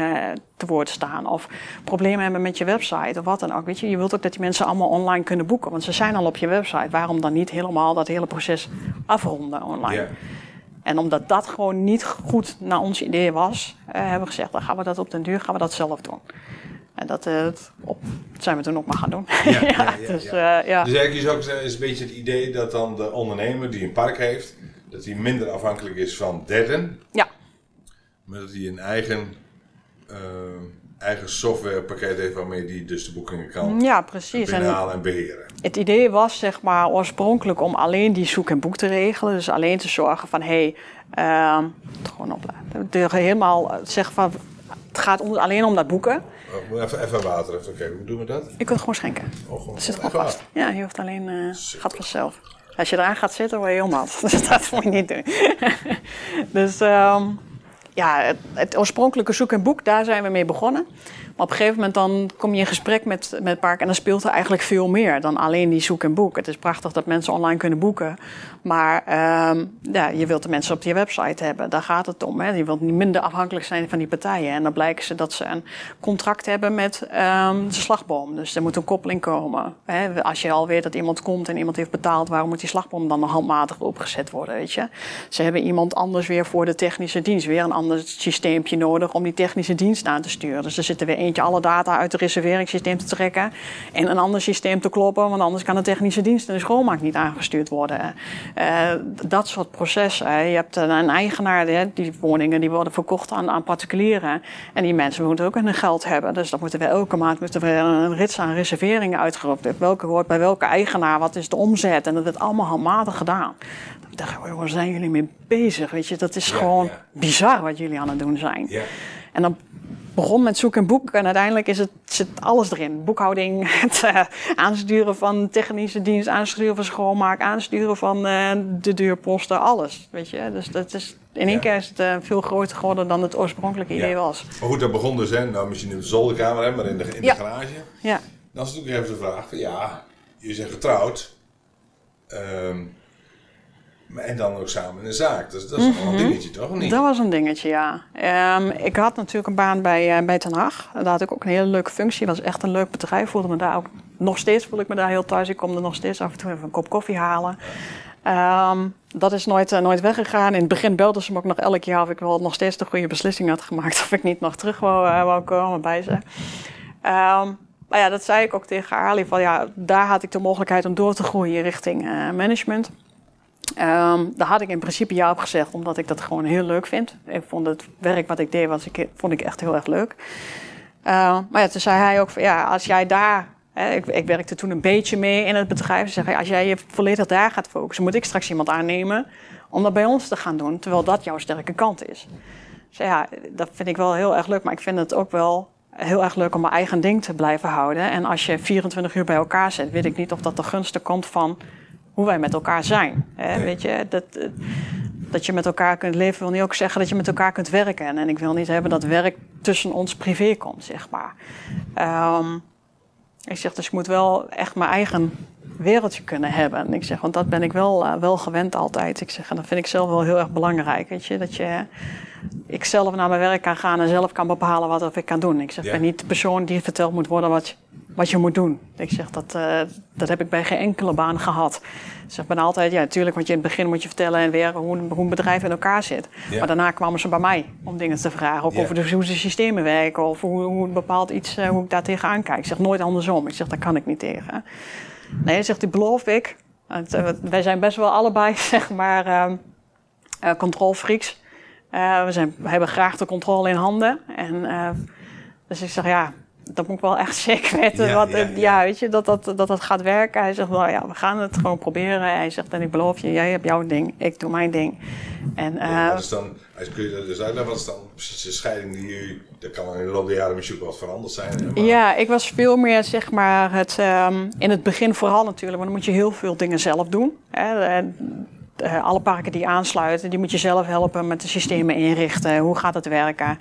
te woord staan. Of problemen hebben met je website of wat dan ook. Weet je, je wilt ook dat die mensen allemaal online kunnen boeken. Want ze zijn al op je website. Waarom dan niet helemaal dat hele proces afronden online? Yeah. En omdat dat gewoon niet goed naar ons idee was, uh, hebben we gezegd, dan gaan we dat op den duur gaan we dat zelf doen. En dat op, zijn we toen nog maar gaan doen. Ja, ja, ja, dus, ja. dus eigenlijk is ook is een beetje het idee dat dan de ondernemer die een park heeft, dat hij minder afhankelijk is van derden. Ja. Maar dat hij een eigen, uh, eigen softwarepakket heeft waarmee hij dus de boekingen kan ja, precies. binnenhalen en beheren. Het idee was zeg maar oorspronkelijk om alleen die zoek en boek te regelen. Dus alleen te zorgen van hé, hey, uh, gewoon op, de, helemaal zeggen van gaat ons alleen om dat boeken. Oh, even, even water, even kijken. Hoe doen we dat? Je kunt het gewoon schenken. Oh, gewoon Er zit gewoon vast. Ja, je hoeft alleen, eh gaat vanzelf. Als je eraan gaat zitten, word je heel. Dus dat moet je niet doen. dus ehm, ja, het, het oorspronkelijke zoek en boek, daar zijn we mee begonnen. Op een gegeven moment dan kom je in gesprek met, met park en dan speelt er eigenlijk veel meer dan alleen die zoek en boek. Het is prachtig dat mensen online kunnen boeken, maar ehm, ja, je wilt de mensen op je website hebben. Daar gaat het om. Hè. Je wilt niet minder afhankelijk zijn van die partijen. En dan blijken ze dat ze een contract hebben met ehm, de slagboom. Dus er moet een koppeling komen. Hè. Als je al weet dat iemand komt en iemand heeft betaald, waarom moet die slagboom dan handmatig opgezet worden? Weet je? Ze hebben iemand anders weer voor de technische dienst, weer een ander systeempje nodig om die technische dienst aan te sturen. Dus er zitten weer eentje alle data uit het reserveringssysteem te trekken en een ander systeem te kloppen, want anders kan de technische dienst en de schoonmaak niet aangestuurd worden. Eh, dat soort processen. Je hebt een, eigenaar, hè, die woningen die worden verkocht aan, aan particulieren. En die mensen moeten ook hun geld hebben. Dus dan moeten we elke maand moeten we een rits aan reserveringen uitgeroepen. Welke hoort bij welke eigenaar, wat is de omzet? En dat wordt allemaal handmatig gedaan. Dan dacht ik, waar zijn jullie mee bezig? Weet je, dat is Ja, gewoon ja. bizar wat jullie aan het doen zijn. Ja. En dan begon met zoek en boek en uiteindelijk is het, zit alles erin. Boekhouding, het eh, aansturen van technische dienst, aansturen van schoonmaak, aansturen van eh, de deurposten, alles. Weet je? Dus dat is, in één Ja. keer is het eh, veel groter geworden dan het oorspronkelijke idee Ja. was. Maar goed, dat begon dus, hè, nou misschien in de zolderkamer, hè, maar in de, in Ja. de garage. Ja. Dan is natuurlijk even de vraag van, ja, je bent getrouwd. Ehm, maar en dan ook samen een zaak. Dus dat is wel een dingetje, toch? Niet? Mhm. Dat was een dingetje, ja. Ehm, ik had natuurlijk een baan bij, eh, bij Ten Haag. Daar had ik ook een hele leuke functie. Was echt een leuk bedrijf. Voelde me daar ook nog steeds voel ik me daar heel thuis. Ik kom er nog steeds af en toe even een kop koffie halen. Ehm, dat is nooit, eh, nooit weggegaan. In het begin belden ze me ook nog elk jaar of ik wel nog steeds de goede beslissing had gemaakt. Of ik niet nog terug wou, eh, wou komen bij ze. Ehm, maar ja, dat zei ik ook tegen Ali. Van, ja, daar had ik de mogelijkheid om door te groeien richting management. Ehm, daar had ik in principe ja op gezegd, omdat ik dat gewoon heel leuk vind. Ik vond het werk wat ik deed, was ik, vond ik echt heel erg leuk. Ehm, maar ja, toen zei hij ook ja, als jij daar... Hè, ik, ik werkte toen een beetje mee in het bedrijf. Ze zeggen, als jij je volledig daar gaat focussen... moet ik straks iemand aannemen om dat bij ons te gaan doen... terwijl dat jouw sterke kant is. Dus ja, dat vind ik wel heel erg leuk. Maar ik vind het ook wel heel erg leuk om mijn eigen ding te blijven houden. En als je 24 uur bij elkaar zit... weet ik niet of dat de gunste komt van hoe wij met elkaar zijn. Hè? Weet je, dat, eh, dat je met elkaar kunt leven wil niet ook zeggen dat je met elkaar kunt werken. En ik wil niet hebben dat werk tussen ons privé komt, zeg maar. Ehm, ik zeg, dus ik moet wel echt mijn eigen wereldje kunnen hebben. En ik zeg, want dat ben ik wel, eh, wel gewend altijd. Ik zeg, en dat vind ik zelf wel heel erg belangrijk. Weet je, dat je, ik zelf naar mijn werk kan gaan en zelf kan bepalen wat ik kan doen. Ik zeg, ik Ja. ben niet de persoon die verteld moet worden wat, je- wat je moet doen. Ik zeg, dat, eh, dat heb ik bij geen enkele baan gehad. Ik zeg, ben altijd, ja, natuurlijk, want je in het begin moet je vertellen en weer hoe, een- hoe een bedrijf in elkaar zit. Ja. Maar daarna kwamen ze bij mij om dingen te vragen. Ook Ja. over de, hoe de systemen werken of hoe, hoe bepaald iets, eh, hoe ik daar tegenaan kijk. Ik zeg nooit andersom. Ik zeg, daar kan ik niet tegen. Nee, zegt hij, beloof ik. Eh, wij zijn best wel allebei, zeg maar. Eh, we, zijn, we hebben graag de controle in handen. En, dus ik zeg, ja, dat moet ik wel echt zeker weten. Ja, wat, ja, het- ja. ja, weet je, dat, dat, dat dat gaat werken. Hij zegt, nou ja, we gaan het gewoon proberen. Hij zegt, en ik beloof je, jij hebt jouw ding, ik doe mijn ding. En, eh, Ja, wat is dan, kun je dus uitleggen, wat is dan precies de scheiding die u, dat kan in de loop der jaren misschien ook wat veranderd zijn. Maar- Ja, ik was veel meer, zeg maar, het, ehm, in het begin vooral natuurlijk, want dan moet je heel veel dingen zelf doen. Hè. En, eh, alle parken die aansluiten, die moet je zelf helpen met de systemen inrichten. Hoe gaat het werken?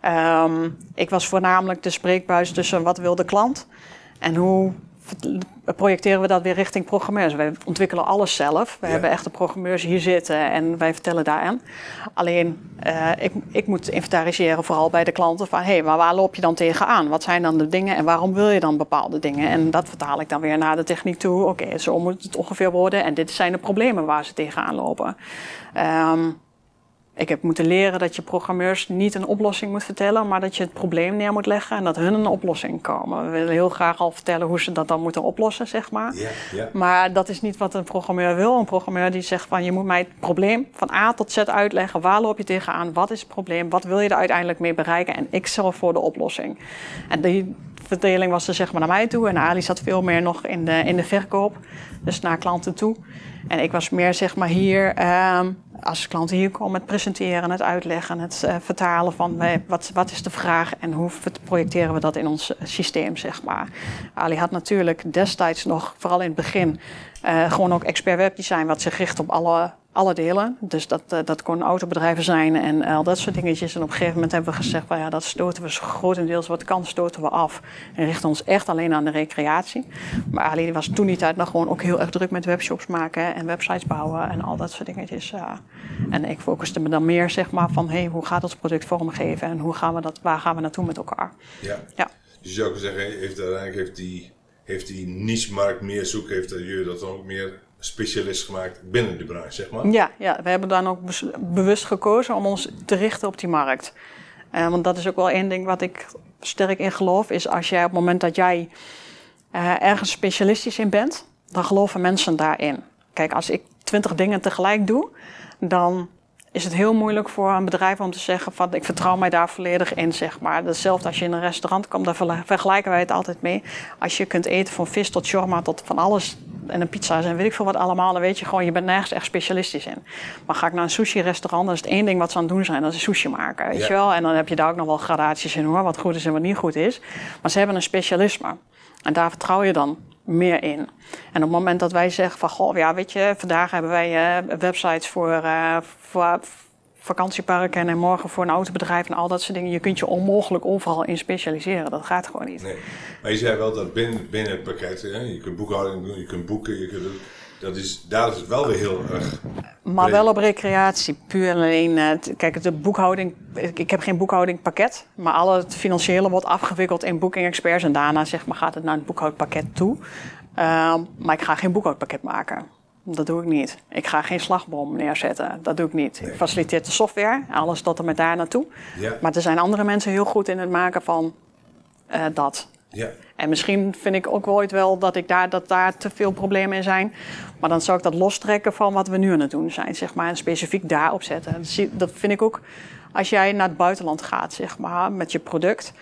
Ehm, ik was voornamelijk de spreekbuis tussen wat wil de klant en hoe projecteren we dat weer richting programmeurs. Wij ontwikkelen alles zelf. We Ja. hebben echte programmeurs hier zitten en wij vertellen daaraan. Alleen, eh, ik, ik moet inventariseren vooral bij de klanten van... hé, hey, maar waar loop je dan tegenaan? Wat zijn dan de dingen en waarom wil je dan bepaalde dingen? En dat vertaal ik dan weer naar de techniek toe. Oké, zo moet het ongeveer worden en dit zijn de problemen waar ze tegenaan lopen. Ehm, ik heb moeten leren dat je programmeurs niet een oplossing moet vertellen, maar dat je het probleem neer moet leggen en dat hun een oplossing komen. We willen heel graag al vertellen hoe ze dat dan moeten oplossen, zeg maar. Maar dat is niet wat een programmeur wil. Een programmeur die zegt van je moet mij het probleem van A tot Z uitleggen. Waar loop je tegenaan? Wat is het probleem? Wat wil je er uiteindelijk mee bereiken? En ik zorg voor de oplossing. En die verdeling was er zeg maar naar mij toe. En Ali zat veel meer nog in de, in de verkoop. Dus naar klanten toe. En ik was meer zeg maar hier, ehm, als klanten hier komen, het presenteren, het uitleggen, het uh, vertalen van uh, wat, wat is de vraag en hoe projecteren we dat in ons systeem, zeg maar. Ali had natuurlijk destijds nog, vooral in het begin, uh, gewoon ook expert webdesign, wat zich richt op alle alle delen. Dus dat, uh, dat kon autobedrijven zijn en al dat soort dingetjes. En op een gegeven moment hebben we gezegd, well, ja, dat stoten we grotendeels wat kan, stoten we af. En richten ons echt alleen aan de recreatie. Maar Ali was toen die tijd nog gewoon ook heel erg druk met webshops maken en websites bouwen en al dat soort dingetjes. En ik focuste me dan meer zeg maar van, hey, hoe gaat ons product vormgeven en hoe gaan we dat, waar gaan we naartoe met elkaar? Ja. ja. Dus je zou zeggen, heeft, uiteindelijk heeft die, heeft die niche-markt meer zoek, heeft jullie dat dan ook meer specialist gemaakt binnen de branche, zeg maar. Ja, ja we hebben dan ook bewust gekozen om ons te richten op die markt. Uh, want dat is ook wel één ding wat ik sterk in geloof, is als jij op het moment dat jij uh, ergens specialistisch in bent, dan geloven mensen daarin. Kijk, als ik twintig dingen tegelijk doe, dan is het heel moeilijk voor een bedrijf om te zeggen van ik vertrouw mij daar volledig in, zeg maar. Hetzelfde als je in een restaurant komt, daar vergelijken wij het altijd mee. Als je kunt eten van vis tot shawarma tot van alles en een pizza en weet ik veel wat allemaal, dan weet je gewoon, je bent nergens echt specialistisch in. Maar ga ik naar een sushi-restaurant, dan is het één ding wat ze aan het doen zijn, dat is sushi maken, weet je wel. En dan heb je daar ook nog wel gradaties in hoor, wat goed is en wat niet goed is. Maar ze hebben een specialisme. En daar vertrouw je dan meer in. En op het moment dat wij zeggen van, goh, ja, weet je, vandaag hebben wij uh, websites voor, uh, voor vakantieparken en morgen voor een autobedrijf en al dat soort dingen. Je kunt je onmogelijk overal in specialiseren. Dat gaat gewoon niet. Nee. Maar je zei wel dat binnen, binnen het pakket, hè, je kunt boekhouding doen, je kunt boeken, je kunt, dat is, daar is het wel weer heel erg. Maar wel op recreatie, puur alleen. Uh, kijk, de boekhouding, ik heb geen boekhoudingpakket, maar al het financiële wordt afgewikkeld in Booking Experts en daarna zeg maar, gaat het naar het boekhoudpakket toe. Uh, maar ik ga geen boekhoudpakket maken. Dat doe ik niet. Ik ga geen slagboom neerzetten. Dat doe ik niet. Ik faciliteer de software, alles tot en met daar naartoe. Ja. Maar er zijn andere mensen heel goed in het maken van uh, dat. Ja. En misschien vind ik ook ooit wel dat, ik daar, dat daar te veel problemen in zijn. Maar dan zou ik dat lostrekken van wat we nu aan het doen zijn, zeg maar. En specifiek daarop zetten. Dat vind ik ook als jij naar het buitenland gaat, zeg maar, met je product.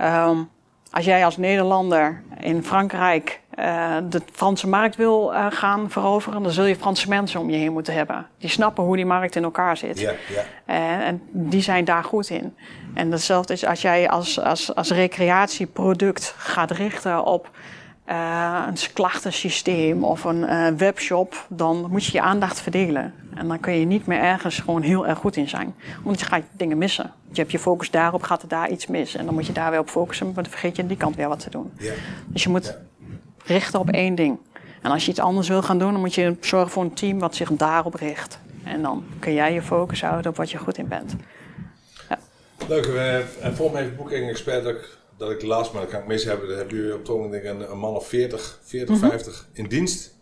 Um, als jij als Nederlander in Frankrijk uh, de Franse markt wil uh, gaan veroveren, dan zul je Franse mensen om je heen moeten hebben. Die snappen hoe die markt in elkaar zit. Ja, ja. Uh, en die zijn daar goed in. En hetzelfde is als jij als, als, als recreatieproduct gaat richten op een klachtensysteem of een webshop, dan moet je je aandacht verdelen. En dan kun je niet meer ergens gewoon heel erg goed in zijn. Want je gaat dingen missen. Je hebt je focus daarop, gaat er daar iets mis. En dan moet je daar weer op focussen, maar dan vergeet je aan die kant weer wat te doen. Ja. Dus je moet richten op één ding. En als je iets anders wil gaan doen, dan moet je zorgen voor een team wat zich daarop richt. En dan kun jij je focus houden op wat je goed in bent. Ja. Leuk. En voor mij heeft Booking Expert dat ik laatst, maar dat kan ik mis hebben, dan hebben jullie op denk een, een man of 40, 40, 50 in dienst.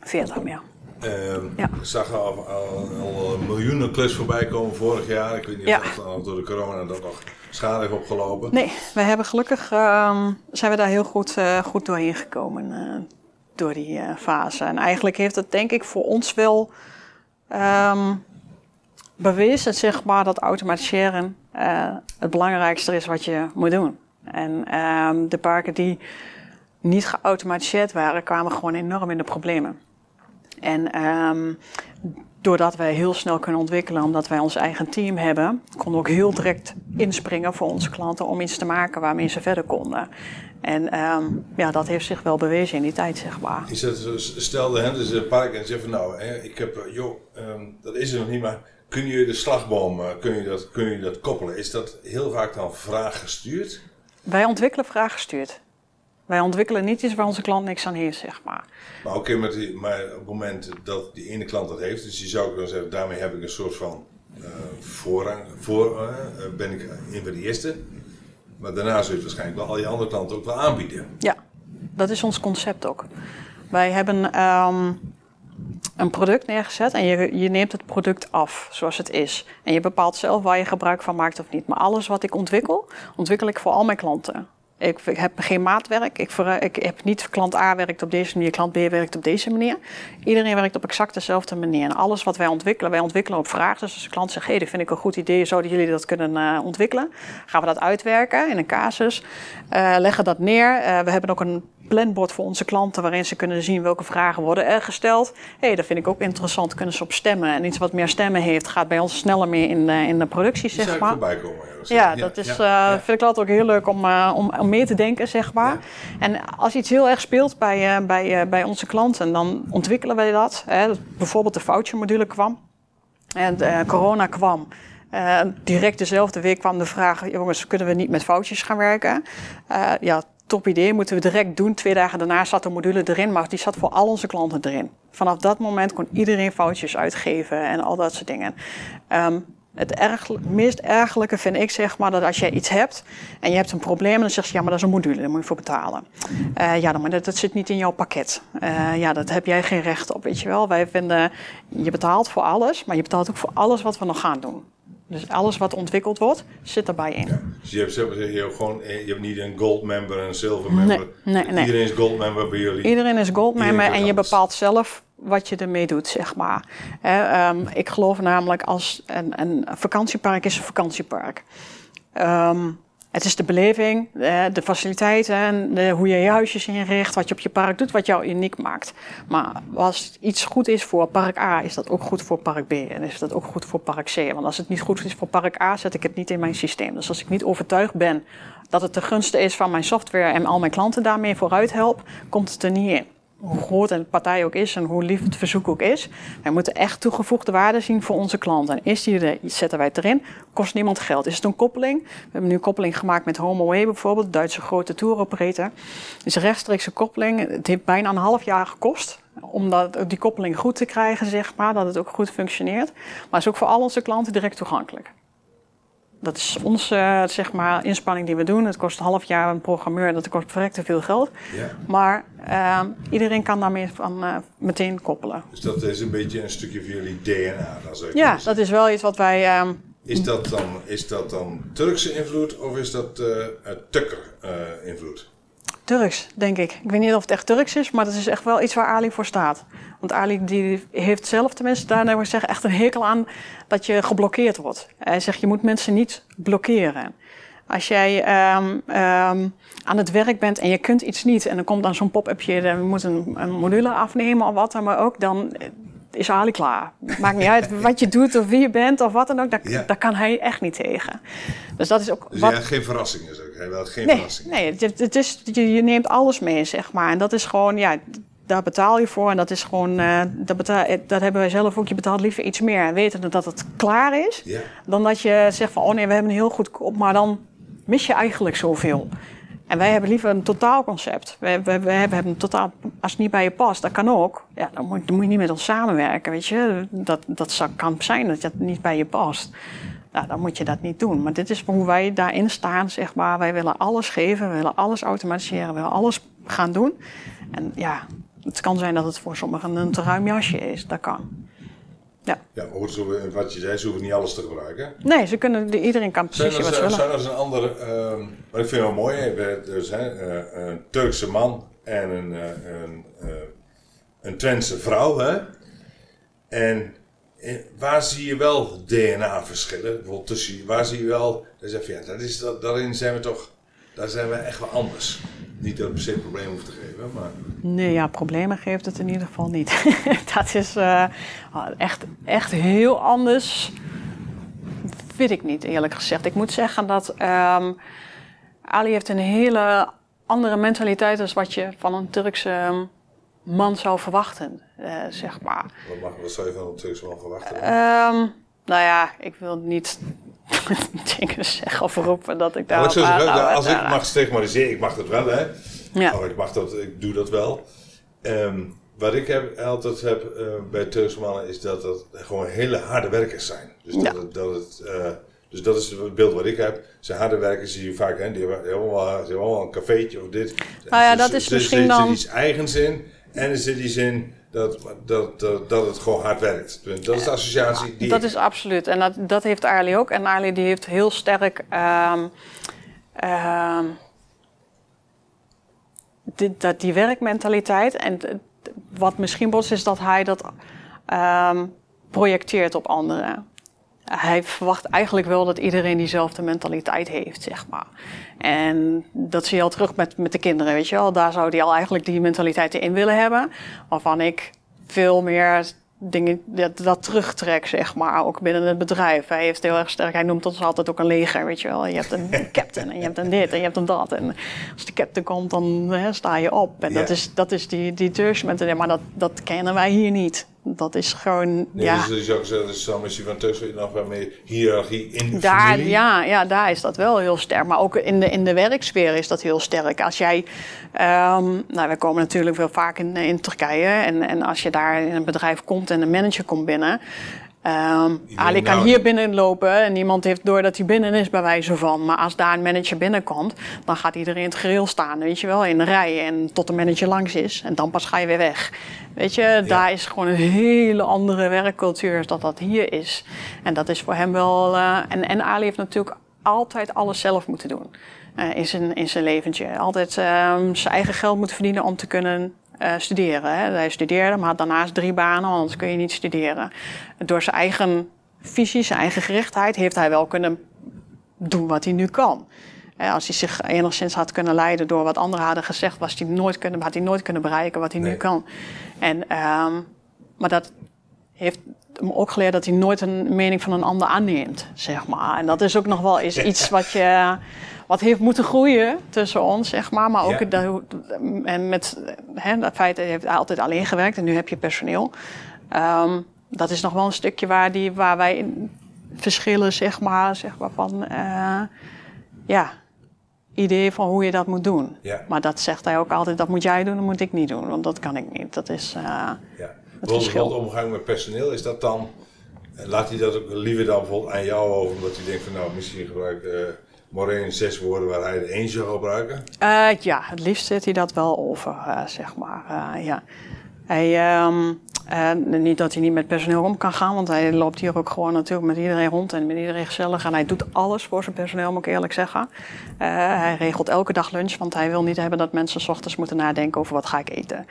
40, ja. Uh, ja. Ik zag al, al, al miljoenen klus voorbij komen vorig jaar. Ik weet niet of dat door de corona dat nog schade heeft opgelopen. Nee, we hebben gelukkig uh, zijn we daar heel goed, uh, goed doorheen gekomen uh, door die uh, fase. En eigenlijk heeft het denk ik voor ons wel um, bewezen zeg maar, dat automatiseren het belangrijkste is wat je moet doen. En de parken die niet geautomatiseerd waren, kwamen gewoon enorm in de problemen. En um, doordat wij heel snel kunnen ontwikkelen, omdat wij ons eigen team hebben, konden we ook heel direct inspringen voor onze klanten om iets te maken waarmee ze verder konden. En um, ja, dat heeft zich wel bewezen in die tijd, zeg maar. Is dat, stelde hen dus een park en zei van nou, ik heb, eh, joh, um, dat is er nog niet, maar kun je de slagboom, eh, kun je dat, kun je dat koppelen? Is dat heel vaak dan vraag gestuurd? Wij ontwikkelen vraaggestuurd. Wij ontwikkelen niet iets waar onze klant niks aan heeft, zeg maar. Maar oké, okay, maar, op het moment dat die ene klant dat heeft, dus je zou kunnen zeggen, daarmee heb ik een soort van uh, voorrang, voor, uh, ben ik een van de eerste. Maar daarna zul je waarschijnlijk wel al je andere klanten ook wel aanbieden. Ja, dat is ons concept ook. Wij hebben um, een product neergezet en je, je neemt het product af zoals het is. En je bepaalt zelf waar je gebruik van maakt of niet. Maar alles wat ik ontwikkel, ontwikkel ik voor al mijn klanten. Ik, ik heb geen maatwerk. Ik, ik, heb niet klant A werkt op deze manier, klant B werkt op deze manier. Iedereen werkt op exact dezelfde manier. En alles wat wij ontwikkelen, wij ontwikkelen op vraag. Dus als de klant zegt, hé, hey, dat vind ik een goed idee, zouden jullie dat kunnen uh, ontwikkelen? Gaan we dat uitwerken in een casus, uh, leggen dat neer. Uh, we hebben ook een planbord voor onze klanten waarin ze kunnen zien welke vragen worden er gesteld. Hé, hey, dat vind ik ook interessant, kunnen ze op stemmen. En iets wat meer stemmen heeft, gaat bij ons sneller meer in de, in de productie, zeg maar. Komen, ja, dat is, ja, uh, vind ik altijd ook heel leuk om, uh, om, om mee te denken, zeg maar. En als iets heel erg speelt bij, uh, bij, bij onze klanten, dan ontwikkelen wij dat. Hè. Bijvoorbeeld de vouchermodule kwam. En corona kwam. direct dezelfde week kwam de vraag: jongens, kunnen we niet met foutjes gaan werken? ja, top idee, moeten we direct doen. Twee dagen daarna zat de module erin, maar die zat voor al onze klanten erin. Vanaf dat moment kon iedereen foutjes uitgeven en al dat soort dingen. Um, het erg, meest ergelijke vind ik zeg maar dat als jij iets hebt en je hebt een probleem, dan zeg je ja, maar dat is een module, daar moet je voor betalen. Uh, ja, maar dat, dat, zit niet in jouw pakket. Uh, ja, dat heb jij geen recht op, weet je wel. Wij vinden, je betaalt voor alles, maar je betaalt ook voor alles wat we nog gaan doen. Dus alles wat ontwikkeld wordt, zit erbij in. Ja, dus je hebt, je, hebt gewoon, je hebt niet een gold member en een silver member. Nee, nee, nee. Iedereen is gold member bij jullie. Iedereen is gold member en je bepaalt zelf wat je ermee doet, zeg maar. um, ik geloof namelijk als een, een, vakantiepark is een vakantiepark. Um, het is de beleving, de faciliteiten, de, hoe je je huisjes inricht, wat je op je park doet, wat jou uniek maakt. Maar als iets goed is voor park A, is dat ook goed voor park B en is dat ook goed voor park C. Want als het niet goed is voor park A, zet ik het niet in mijn systeem. Dus als ik niet overtuigd ben dat het de gunste is van mijn software en al mijn klanten daarmee vooruit help, komt het er niet in hoe groot een partij ook is en hoe lief het verzoek ook is. Wij moeten echt toegevoegde waarde zien voor onze klanten. En is die er, zetten wij het erin, kost niemand geld. Is het een koppeling? We hebben nu een koppeling gemaakt met HomeAway bijvoorbeeld, de Duitse grote. Het is een rechtstreekse koppeling. Het heeft bijna een half jaar gekost om dat, die koppeling goed te krijgen, zeg maar, dat het ook goed functioneert. Maar het is ook voor al onze klanten direct toegankelijk. Dat is onze zeg maar, inspanning die we doen. Het kost een half jaar een programmeur, dat kost verrekte veel geld. Ja. Maar uh, iedereen kan daarmee van, uh, meteen koppelen. Dus dat is een beetje een stukje van jullie DNA? Dan ja, dat is wel iets wat wij... Um, is, dat dan, is dat dan Turkse invloed of is dat uh, Tukker invloed? Turks, denk ik. Ik weet niet of het echt Turks is, maar dat is echt wel iets waar Ali voor staat. Want Ali die heeft zelf tenminste daar nou zeggen echt een hekel aan dat je geblokkeerd wordt. Hij zegt je moet mensen niet blokkeren. Als jij um, um, aan het werk bent en je kunt iets niet en dan komt dan zo'n pop-upje, je moet een, een module afnemen of wat dan maar ook, dan is Ali klaar. Maakt niet uit wat je doet of wie je bent of wat dan ook, daar, daar kan hij echt niet tegen. Dus dat is ook. Dus wat... ja, geen verrassingen, zeg hij wel geen nee, verrassingen. Nee, het, is, je, je neemt alles mee, zeg maar. En dat is gewoon, ja, daar betaal je voor. En dat is gewoon, uh, dat, betaal, eh, dat hebben wij zelf ook. Je betaalt liever iets meer en weten dat het klaar is. Dan dat je zegt van, oh nee, we hebben een heel goed op, maar dan mis je eigenlijk zoveel. En wij hebben liever een totaalconcept. We, we, hebben een totaal, als het niet bij je past, dat kan ook. Ja, dan moet, dan moet je niet met ons samenwerken, weet je. Dat, dat kan zijn dat het niet bij je past. Nou, dan moet je dat niet doen. Maar dit is hoe wij daarin staan, zeg maar. Wij willen alles geven, we willen alles automatiseren, we willen alles gaan doen. En ja, het kan zijn dat het voor sommigen een te ruim jasje is. Dat kan. Ja, ja wat je zei, ze hoeven niet alles te gebruiken. Nee, ze kunnen, iedereen kan precies wat ze willen. Zijn er een andere, uh, wat ik vind wel mooi, er zijn uh, een Turkse man en een, uh, een, uh, een Twentse vrouw. Hè? En waar zie je wel DNA-verschillen? Bijvoorbeeld tussen, waar zie je wel, dat zeg je, ja, dat is, dat, daarin zijn we toch, daar zijn we echt wel anders. Niet dat het per se een probleem hoeft te geven, maar... Nee, ja, problemen geeft het in ieder geval niet. dat is uh, echt, echt heel anders. Vind ik niet, eerlijk gezegd. Ik moet zeggen dat um, Ali heeft een hele andere mentaliteit dan wat je van een Turkse ehm, man zou verwachten, uh, zeg maar. Wat, mag, wat zou je van een Turkse man verwachten? Um, nou ja, ik wil niet dingen zeggen of roepen dat ik daar. Nou, als ik mag stigmatiseren, ik mag dat wel, hè? Ja. Oh, ik mag dat, ik doe dat wel. Um, wat ik heb, altijd heb uh, bij Turkse mannen is dat dat gewoon hele harde werkers zijn. Dus dat, het, dat het, uh, dus dat is het beeld wat ik heb. Ze harde werkers zie je vaak, hè, die hebben allemaal, ze hebben allemaal een cafeetje of dit. Nou ja, dat is misschien dan... Er zit iets eigens in en er zit iets in dat, dat, dat, het gewoon hard werkt. Dat is de associatie die... Dat is absoluut. En dat, dat heeft Arlie ook. En Arlie die heeft heel sterk... Um, um, die, dat, die werkmentaliteit. En wat misschien bos is dat hij dat ehm, projecteert op anderen. Hij verwacht eigenlijk wel dat iedereen diezelfde mentaliteit heeft, zeg maar. En dat zie je al terug met, met de kinderen, weet je wel. Daar zou hij al eigenlijk die mentaliteit in willen hebben. Waarvan ik veel meer dingen, dat, dat terugtrek, zeg maar, ook binnen het bedrijf. Hij heeft heel erg sterk, hij noemt ons altijd ook een leger, weet je wel. Je hebt een captain en je hebt een dit en je hebt een dat. En als de captain komt, dan hè, sta je op. En dat is, dat is die, die Turks maar dat, dat kennen wij hier niet. Dat is gewoon. Nee, ja. Dus, je ook zeggen, dat is een missie van tussen meer hiërarchie in de daar, familie. Ja, ja, daar is dat wel heel sterk. Maar ook in de, in de werksfeer is dat heel sterk. Als jij. Um, nou, we komen natuurlijk wel vaak in, in Turkije. En, en als je daar in een bedrijf komt en een manager komt binnen. Um, Ali kan nou, hier binnenlopen en niemand heeft door dat hij binnen is, bij wijze van. Maar als daar een manager binnenkomt, dan gaat iedereen het gereel staan, weet je wel, in de rij. En tot de manager langs is. En dan pas ga je weer weg. Weet je, ja. daar is gewoon een hele andere werkcultuur als dat dat hier is. En dat is voor hem wel. Uh, en, en Ali heeft natuurlijk altijd alles zelf moeten doen. Uh, in, zijn, in zijn leventje. Altijd uh, zijn eigen geld moeten verdienen om te kunnen uh, studeren. Hè. Hij studeerde, maar had daarnaast drie banen, anders kun je niet studeren. Door zijn eigen visie, zijn eigen gerichtheid, heeft hij wel kunnen doen wat hij nu kan. Als hij zich enigszins had kunnen leiden door wat anderen hadden gezegd, was hij nooit kunnen, had hij nooit kunnen bereiken wat hij nee. nu kan. En, um, maar dat heeft hem ook geleerd dat hij nooit een mening van een ander aanneemt, zeg maar. En dat is ook nog wel eens iets wat je wat heeft moeten groeien tussen ons, zeg maar. Maar ook ja. de, en met hè, dat feit dat je hebt altijd alleen gewerkt en nu heb je personeel. Um, dat is nog wel een stukje waar, die, waar wij in verschillen, zeg maar, zeg maar van, uh, ja, idee van hoe je dat moet doen. Ja. Maar dat zegt hij ook altijd, dat moet jij doen, dat moet ik niet doen, want dat kan ik niet. Dat is uh, ja. het verschil. omgang met personeel, is dat dan, laat hij dat ook liever dan bijvoorbeeld aan jou over, omdat hij denkt van nou, misschien gebruik uh, Moreen zes woorden waar hij de één zou gebruiken? Uh, ja, het liefst zet hij dat wel over, uh, zeg maar. Uh, ja. Hij, um, niet dat hij niet met personeel om kan gaan, want hij loopt hier ook gewoon natuurlijk met iedereen rond en met iedereen gezellig. En hij doet alles voor zijn personeel, moet ik eerlijk zeggen. hij regelt elke dag lunch, want hij wil niet hebben dat mensen s ochtends moeten nadenken over wat ga ik eten.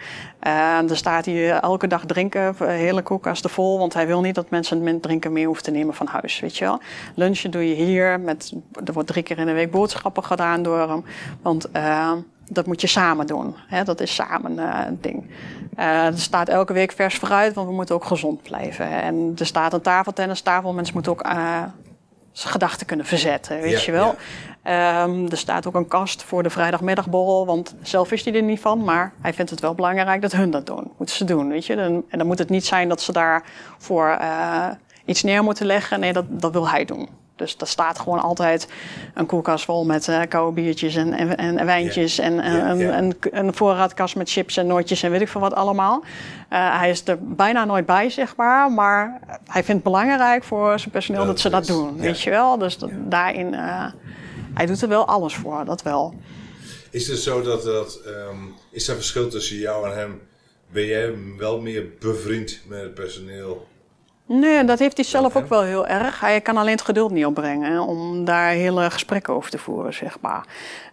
er staat hier elke dag drinken, hele koelkasten vol, want hij wil niet dat mensen met drinken mee hoeven te nemen van huis, weet je wel. Lunchen doe je hier, met, er wordt drie keer in de week boodschappen gedaan door hem, want dat moet je samen doen. Hè? Dat is samen uh, een ding. Uh, er staat elke week vers fruit, want we moeten ook gezond blijven. En er staat een tafeltennistafel. Mensen moeten ook uh, gedachten kunnen verzetten, weet Ja, je wel. Um, er staat ook een kast voor de vrijdagmiddagborrel. Want zelf is hij er niet van, maar hij vindt het wel belangrijk dat hun dat doen. Moeten ze doen, weet je. En, en dan moet het niet zijn dat ze daarvoor iets neer moeten leggen. Nee, dat, dat wil hij doen. Dus daar staat gewoon altijd een koelkast vol met uh, koude biertjes en, en, en wijntjes. En, Ja, en, ja. en een voorraadkast met chips en nootjes en weet ik veel wat allemaal. Uh, hij is er bijna nooit bij, zeg maar. Maar hij vindt het belangrijk voor zijn personeel Dat dat, ze dat doen, weet je wel. Dus dat, daarin, uh, hij doet er wel alles voor, dat wel. Is het zo dat, dat ehm, is er verschil tussen jou en hem? Ben jij wel meer bevriend met het personeel? Nee, dat heeft hij zelf ook wel heel erg. Hij kan alleen het geduld niet opbrengen hè, om daar hele gesprekken over te voeren, zeg maar.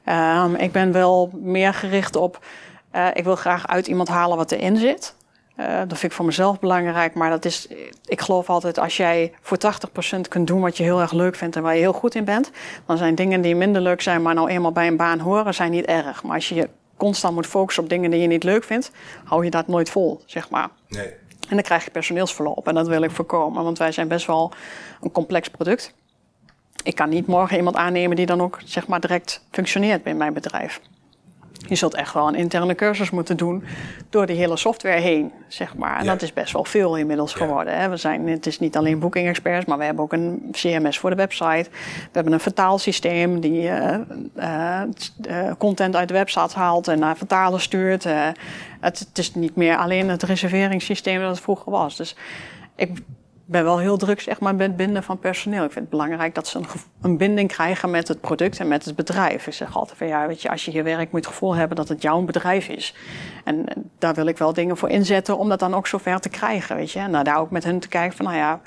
Ehm, ik ben wel meer gericht op, eh, ik wil graag uit iemand halen wat erin zit. Eh, dat vind ik voor mezelf belangrijk, maar dat is, ik geloof altijd als jij voor 80% kunt doen wat je heel erg leuk vindt en waar je heel goed in bent, dan zijn dingen die minder leuk zijn, maar nou eenmaal bij een baan horen, zijn niet erg. Maar als je je constant moet focussen op dingen die je niet leuk vindt, hou je dat nooit vol, zeg maar. Nee. En dan krijg je personeelsverloop. En dat wil ik voorkomen, want wij zijn best wel een complex product. Ik kan niet morgen iemand aannemen die dan ook zeg maar, direct functioneert bij mijn bedrijf. Je zult echt wel een interne cursus moeten doen door die hele software heen, zeg maar. En Ja. dat is best wel veel inmiddels Ja. geworden. Hè. We zijn, het is niet alleen booking experts, maar we hebben ook een CMS voor de website. We hebben een vertaalsysteem die eh, eh, eh, content uit de website haalt en naar vertalen stuurt. Het, het is niet meer alleen het reserveringssysteem dat het vroeger was. Dus ik ben wel heel druk zeg maar, met binden van personeel. Ik vind het belangrijk dat ze een, een, binding krijgen met het product en met het bedrijf. Ik zeg altijd van ja, weet je, als je hier werkt moet je het gevoel hebben dat het jouw bedrijf is. En daar wil ik wel dingen voor inzetten om dat dan ook zover te krijgen, weet je. En nou, daar ook met hun te kijken van nou ja,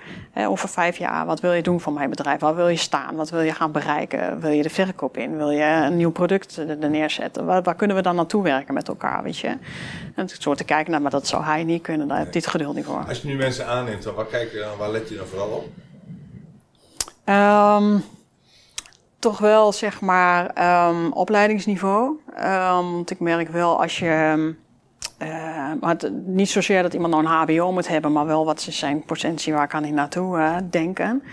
over vijf jaar, wat wil je doen voor mijn bedrijf? Waar wil je staan? Wat wil je gaan bereiken? Wil je de verkoop in? Wil je een nieuw product er neerzetten? Waar, kunnen we dan naartoe werken met elkaar, weet je? En zo te kijken, nou, maar dat zou hij niet kunnen, daar heb dit geduld niet voor. Als je nu mensen aanneemt, waar kijk je dan, waar let je dan vooral op? Um, toch wel, zeg maar, um, opleidingsniveau. Um, want ik merk wel als je. Uh, maar niet zozeer dat iemand nou een HBO moet hebben, maar wel wat is zijn potentie, waar kan hij naartoe denken.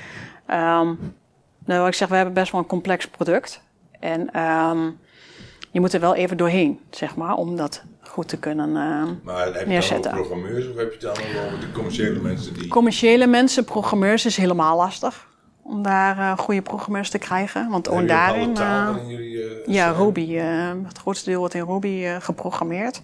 nou, ik zeg, we hebben best wel een complex product. En je moet er wel even doorheen, zeg maar, om dat goed te kunnen uh, maar heb je neerzetten. programmeurs of heb je het dan over de commerciële mensen? Die... Commerciële mensen, programmeurs is helemaal lastig om daar uh, goede programmeurs te krijgen. Want ook daarin. Uh, jullie, ja, Ruby. het grootste deel wordt in Ruby geprogrammeerd.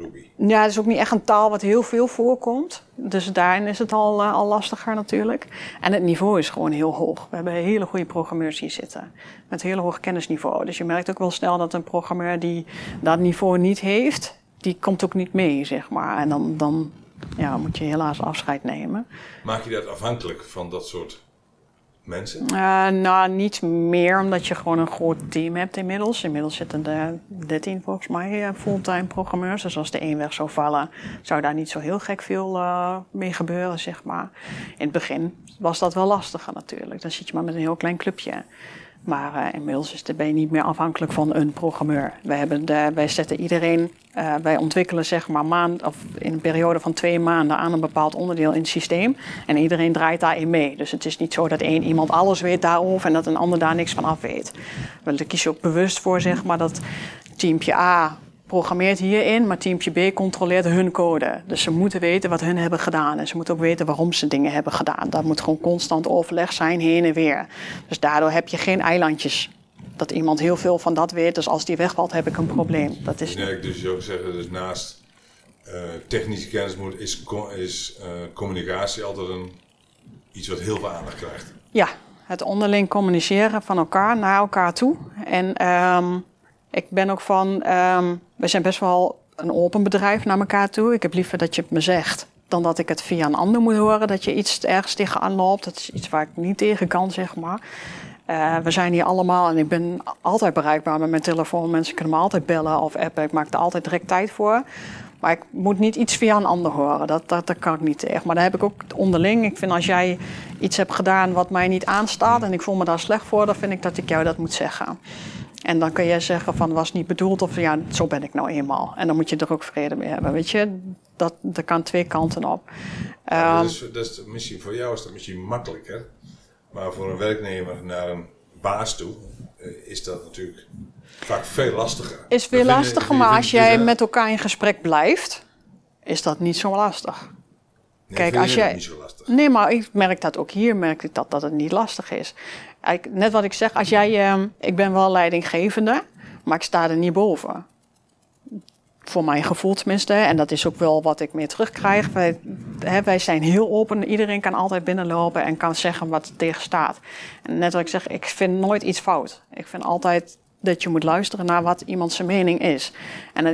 Ruby. Ja, het is ook niet echt een taal wat heel veel voorkomt. Dus daarin is het al, al lastiger natuurlijk. En het niveau is gewoon heel hoog. We hebben hele goede programmeurs hier zitten. Met heel hoog kennisniveau. Dus je merkt ook wel snel dat een programmeur die dat niveau niet heeft, die komt ook niet mee, zeg maar. En dan, dan ja, moet je helaas afscheid nemen. Maak je dat afhankelijk van dat soort mensen? Uh, nou, niet meer, omdat je gewoon een groot team hebt inmiddels. Inmiddels zitten er 13 volgens mij eh, fulltime programmeurs. Dus als de één weg zou vallen, zou daar niet zo heel gek veel uh, mee gebeuren, zeg maar. In het begin was dat wel lastiger natuurlijk. Dan zit je maar met een heel klein clubje. Maar uh, inmiddels is de, ben je niet meer afhankelijk van een programmeur. Wij, hebben wij zetten iedereen, uh, wij ontwikkelen zeg maar maand, of in een periode van twee maanden aan een bepaald onderdeel in het systeem. En iedereen draait daarin mee. Dus het is niet zo dat één iemand alles weet daarover en dat een ander daar niks van af weet. We kiezen ook bewust voor zeg maar dat teampje A programmeert hierin, maar teampje B controleert hun code. Dus ze moeten weten wat hun hebben gedaan. En ze moeten ook weten waarom ze dingen hebben gedaan. Dat moet gewoon constant overleg zijn, heen en weer. Dus daardoor heb je geen eilandjes. Dat iemand heel veel van dat weet, dus als die wegvalt, heb ik een probleem. Dat is... Nee, dus je ook zeggen, dus naast uh, technische kennis moet, is, is uh, communicatie altijd een, iets wat heel veel aandacht krijgt. Ja, het onderling communiceren van elkaar naar elkaar toe. En um, ik ben ook van, um, we zijn best wel een open bedrijf naar elkaar toe. Ik heb liever dat je het me zegt dan dat ik het via een ander moet horen dat je iets ergens tegenaan loopt. Dat is iets waar ik niet tegen kan, zeg maar. Uh, we zijn hier allemaal en ik ben altijd bereikbaar met mijn telefoon. Mensen kunnen me altijd bellen of appen. Ik maak er altijd direct tijd voor. Maar ik moet niet iets via een ander horen. Dat, dat, dat kan ik niet tegen. Maar dan heb ik ook onderling. Ik vind als jij iets hebt gedaan wat mij niet aanstaat en ik voel me daar slecht voor, dan vind ik dat ik jou dat moet zeggen. En dan kun je zeggen van was niet bedoeld of ja, zo ben ik nou eenmaal. En dan moet je er ook vrede mee hebben. Weet je, dat, dat kan twee kanten op. Ja, dat, is, dat is misschien voor jou is dat misschien makkelijker. Maar voor een werknemer naar een baas toe eh, is dat natuurlijk vaak veel lastiger. Is veel lastiger, maar als jij met elkaar in gesprek blijft, is dat niet zo lastig. Nee, Kijk, als jij. Niet zo lastig. Nee, maar ik merk dat ook hier, merk ik dat, dat het niet lastig is net wat ik zeg, als jij, uh, ik ben wel leidinggevende, maar ik sta er niet boven. Voor mijn gevoel tenminste. En dat is ook wel wat ik meer terugkrijg. Wij, hè, wij zijn heel open. Iedereen kan altijd binnenlopen en kan zeggen wat er tegen staat. En net wat ik zeg, ik vind nooit iets fout. Ik vind altijd dat je moet luisteren naar wat iemand zijn mening is. En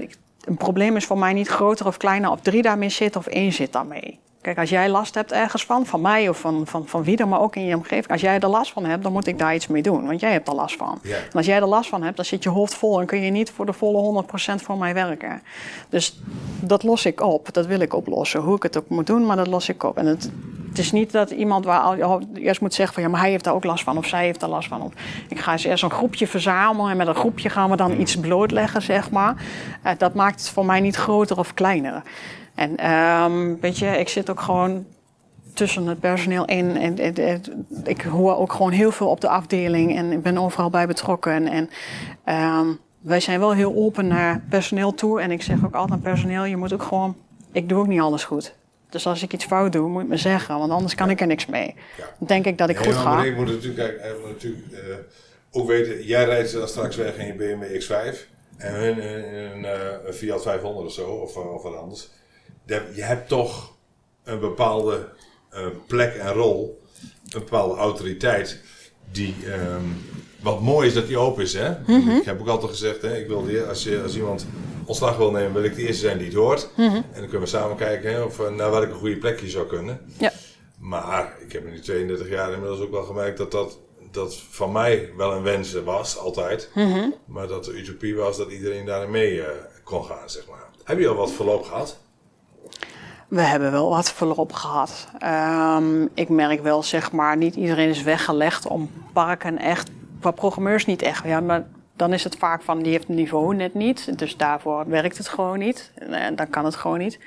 een probleem is voor mij niet groter of kleiner of drie daarmee zitten of één zit daarmee. Kijk, als jij last hebt ergens van, van mij of van, van, van wie dan maar ook in je omgeving. Als jij er last van hebt, dan moet ik daar iets mee doen. Want jij hebt er last van. Ja. En als jij er last van hebt, dan zit je hoofd vol en kun je niet voor de volle 100% voor mij werken. Dus dat los ik op. Dat wil ik oplossen. Hoe ik het ook moet doen, maar dat los ik op. En het, het is niet dat iemand waar eerst moet zeggen van ja, maar hij heeft daar ook last van of zij heeft daar last van. ik ga eens eerst een groepje verzamelen en met een groepje gaan we dan iets blootleggen, zeg maar. Uh, dat maakt het voor mij niet groter of kleiner. En um, weet je, ik zit ook gewoon tussen het personeel in. En, en, ik hoor ook gewoon heel veel op de afdeling en ik ben overal bij betrokken. En um, wij zijn wel heel open naar personeel toe. En ik zeg ook altijd aan personeel, je moet ook gewoon... Ik doe ook niet alles goed. Dus als ik iets fout doe, moet je me zeggen, want anders kan ik er niks mee. Ja. Dan denk ik dat ik goed ga. Ik moet natuurlijk, moet natuurlijk uh, ook weten, jij rijdt dan straks weg in je BMW X5 en hun in een, een Fiat 500 of zo, of, of wat anders je hebt toch een bepaalde eh, plek en rol, een bepaalde autoriteit, die, ehm, wat mooi is dat die open is. Hè? Ik heb ook altijd gezegd, hè, ik wil die, als, je, als iemand ontslag wil nemen, wil ik de eerste zijn die het hoort. En dan kunnen we samen kijken hè, of we naar welke goede plek je zou kunnen. Ja. Maar ik heb in die 32 jaar inmiddels ook wel gemerkt dat dat, dat van mij wel een wens was, altijd. Maar dat de utopie was dat iedereen daarin mee eh, kon gaan, zeg maar. Heb je al wat verloop gehad? We hebben wel wat verloop gehad. Ehm, ik merk wel, zeg maar, niet iedereen is weggelegd om parken echt, qua programmeurs niet echt. Ja, maar dan is het vaak van, die heeft een niveau net niet. Dus daarvoor werkt het gewoon niet. En dan kan het gewoon niet.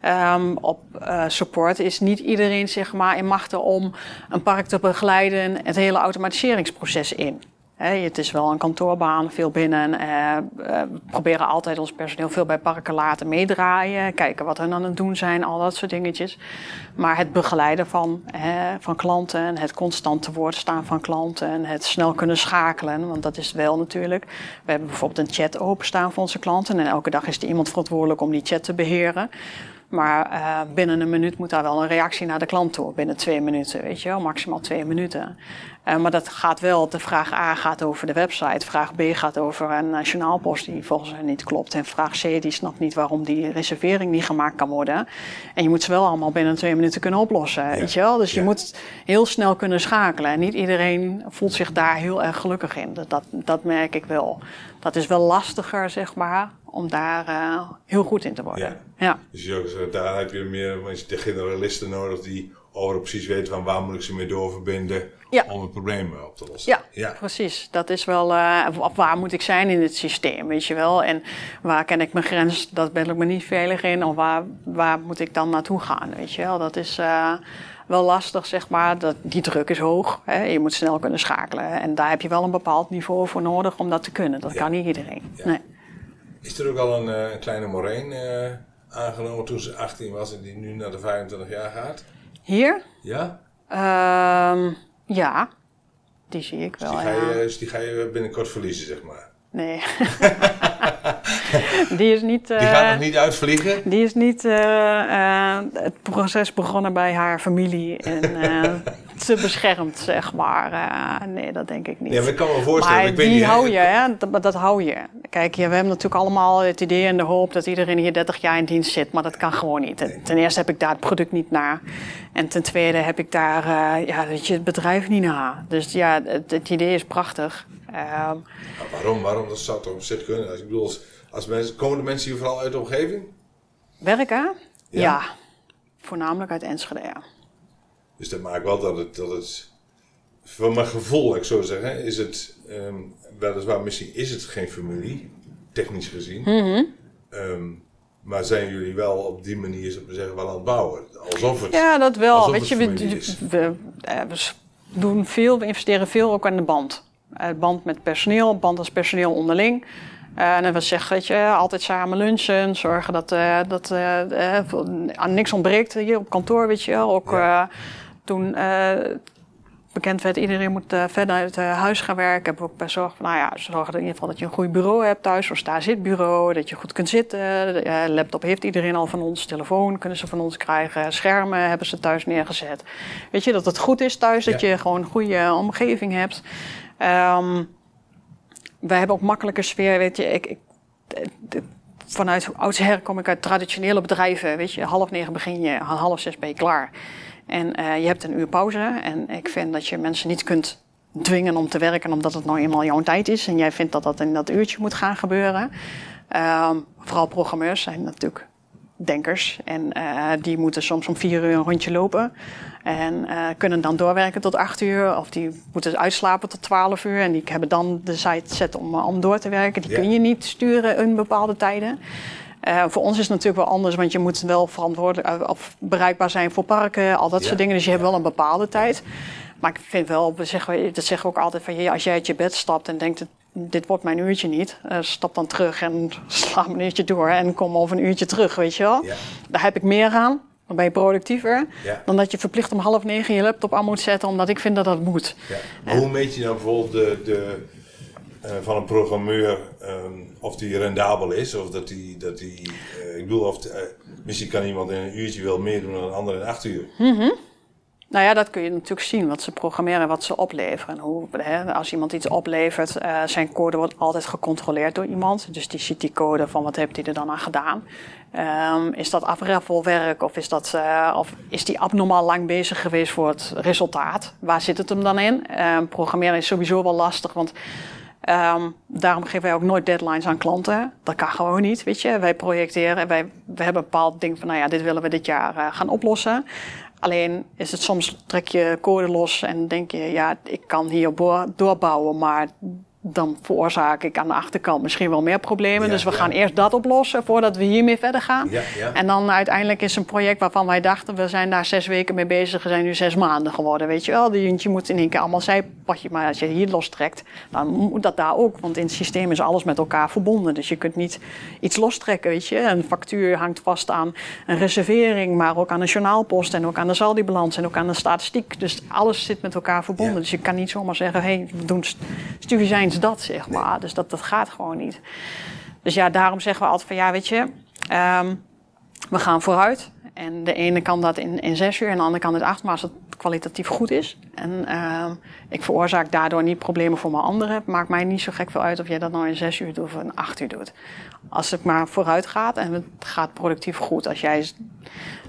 Ehm, op eh, support is niet iedereen zeg maar, in machten om een park te begeleiden het hele automatiseringsproces in. Het is wel een kantoorbaan, veel binnen. eh, eh, we proberen altijd ons personeel veel bij parken laten meedraaien. Kijken wat hun aan het doen zijn, al dat soort dingetjes. Maar het begeleiden van, van klanten, het constant te woord staan van klanten, het snel kunnen schakelen, want dat is wel natuurlijk. We hebben bijvoorbeeld een chat openstaan voor onze klanten en elke dag is er iemand verantwoordelijk om die chat te beheren. Maar eh, binnen een minuut moet daar wel een reactie naar de klant toe. Binnen twee minuten, weet je wel, maximaal twee minuten. Eh, maar dat gaat wel, de vraag A gaat over de website. Vraag B gaat over een uh, journaalpost die volgens hen niet klopt. En vraag C die snapt niet waarom die reservering niet gemaakt kan worden. En je moet ze wel allemaal binnen twee minuten kunnen oplossen, weet je wel. Dus je moet heel snel kunnen schakelen. En niet iedereen voelt zich daar heel erg gelukkig in. Dat, dat, dat merk ik wel. Dat is wel lastiger, zeg maar, om daar eh, heel goed in te worden. Ja. ja. Dus je daar heb je meer mensen, de generalisten nodig die overal precies weten van waar moet ik ze mee doorverbinden Ja. om het probleem op te lossen. Ja, ja. precies. Dat is wel, eh, waar moet ik zijn in het systeem, weet je wel? En waar ken ik mijn grens, dat ben ik me niet veilig in. Of waar, waar moet ik dan naartoe gaan, weet je wel? Dat is eh, wel lastig, zeg maar. Dat, die druk is hoog. Hè? Je moet snel kunnen schakelen. En daar heb je wel een bepaald niveau voor nodig om dat te kunnen. Dat Ja. kan niet iedereen. Nee. Is er ook al een, eh, kleine Moreen eh, aangenomen toen ze 18 was en die nu naar de 25 jaar gaat? Hier? Ja? Ehm, ja, die zie ik Dus wel. die, ga ja. je, dus die ga je binnenkort verliezen, zeg maar. Nee. die is niet. Die eh, gaat nog niet uitvliegen? Die is niet eh, eh, het proces begonnen bij haar familie en eh, ze beschermd, zeg maar. Eh, nee, dat denk ik niet. Ja, maar ik kan me voorstellen. maar ik weet die niet, hou je, hè? Dat, dat hou je. Kijk, ja, we hebben natuurlijk allemaal het idee en de hoop dat iedereen hier 30 jaar in dienst zit, maar dat kan gewoon niet. Ten, eerste heb ik daar het product niet naar. En ten tweede heb ik daar eh, ja, weet je, het bedrijf niet naar. Dus ja, het, het idee is prachtig. Ehm, waarom? Waarom? Dat zou toch op zich kunnen. Als, ik bedoel, als, als mensen, komen de mensen hier vooral uit de omgeving? werken? Ja. Ja. Voornamelijk uit Enschede, ja. Dus dat maakt wel dat het, dat het van mijn gevoel, ik zo zeggen, is het, ehm, weliswaar misschien is het geen familie, technisch gezien. Mhm. Ehm, maar zijn jullie wel op die manier, zou ik maar zeggen, wel aan het bouwen? Alsof het... Ja, dat wel. Weet je, we, we, eh, we doen veel, we investeren veel ook aan de band. Eh, band met personeel, band als personeel onderling. Eh, en we zeggen, weet je, altijd samen lunchen, zorgen dat, eh, dat aan niks ontbreekt hier op kantoor, weet je wel. Ook Ja. toen bekend werd, iedereen moet verder uit huis gaan werken, hebben we ook bij zorg van, nou ja, zorgen in ieder geval dat je een goed bureau hebt thuis, zo'n sta-zitbureau, dat je goed kunt zitten. Laptop heeft iedereen al van ons, telefoon kunnen ze van ons krijgen, schermen hebben ze thuis neergezet. Weet je, dat het goed is thuis, dat je gewoon een goede omgeving hebt. Ehm, wij hebben ook makkelijke sfeer, weet je, ik, ik, vanuit oudsher kom ik uit traditionele bedrijven. Weet je, half negen begin je, half zes ben je klaar. En eh, je hebt een uur pauze. En ik vind dat je mensen niet kunt dwingen om te werken, omdat het nou eenmaal jouw tijd is. En jij vindt dat dat in dat uurtje moet gaan gebeuren. Ehm, vooral programmeurs zijn natuurlijk denkers. En eh, die moeten soms om vier uur een rondje lopen. En eh, kunnen dan doorwerken tot acht uur. Of die moeten uitslapen tot twaalf uur. En die hebben dan de site set om, eh, om door te werken. Die kun je niet sturen in bepaalde tijden. Voor ons is het natuurlijk wel anders, want je moet wel verantwoordelijk of bereikbaar zijn voor parken, al dat soort dingen. Dus je hebt wel een bepaalde tijd. Maar ik vind wel, we zeggen, dat zeggen we ook altijd van als jij uit je bed stapt en denkt, dit wordt mijn uurtje niet, eh, stap dan terug en sla een uurtje door en kom over een uurtje terug, weet je wel. Ja. Daar heb ik meer aan. Dan ben je productiever. Ja. Dan dat je verplicht om half negen je laptop aan moet zetten, omdat ik vind dat dat moet. Ja. Maar hoe meet je nou bijvoorbeeld de, de, eh, van een programmeur ehm, of die rendabel is of dat die, dat die uh, ik bedoel, of misschien kan iemand in een uurtje wel meer doen dan een ander in acht uur. Mm Nou ja, dat kun je natuurlijk zien, wat ze programmeren, wat ze opleveren. Hoe, hè, als iemand iets oplevert, uh, zijn code wordt altijd gecontroleerd door iemand. Dus die ziet die code van wat heeft hij er dan aan gedaan. Um, is dat afraffelwerk of is, dat, uh, of is die abnormaal lang bezig geweest voor het resultaat? Waar zit het hem dan in? Um, programmeren is sowieso wel lastig, want Um, daarom geven wij ook nooit deadlines aan klanten. Dat kan gewoon niet, weet je. Wij projecteren, wij, we hebben een bepaald ding van, nou ja, dit willen we dit jaar uh, gaan oplossen. Alleen is het soms, trek je code los en denk je, ja, ik kan hier doorbouwen, maar dan veroorzaak ik aan de achterkant misschien wel meer problemen. Ja, dus we ja. gaan eerst dat oplossen voordat we hiermee verder gaan. Ja, en dan uiteindelijk is een project waarvan wij dachten, we zijn daar zes weken mee bezig, we zijn nu zes maanden geworden. Weet je wel, je moet in één keer allemaal zijpadje, maar als je hier lostrekt, dan moet dat daar ook. Want in het systeem is alles met elkaar verbonden. Dus je kunt niet iets lostrekken, weet je. Een factuur hangt vast aan een reservering, maar ook aan een journaalpost en ook aan de saldibalans en ook aan de statistiek. Dus alles zit met elkaar verbonden. Dus je kan niet zomaar zeggen, hé, hey, we doen studie dat, zeg maar. Nee. Dus dat, dat gaat gewoon niet. Dus ja, daarom zeggen we altijd van ja, weet je, um, we gaan vooruit. En de ene kan dat in, in zes uur en de andere kan het acht, maar als het kwalitatief goed is. En uh, ik veroorzaak daardoor niet problemen voor mijn anderen. Maakt mij niet zo gek veel uit of jij dat nou in zes uur doet of in acht uur doet. Als het maar vooruit gaat en het gaat productief goed. Als jij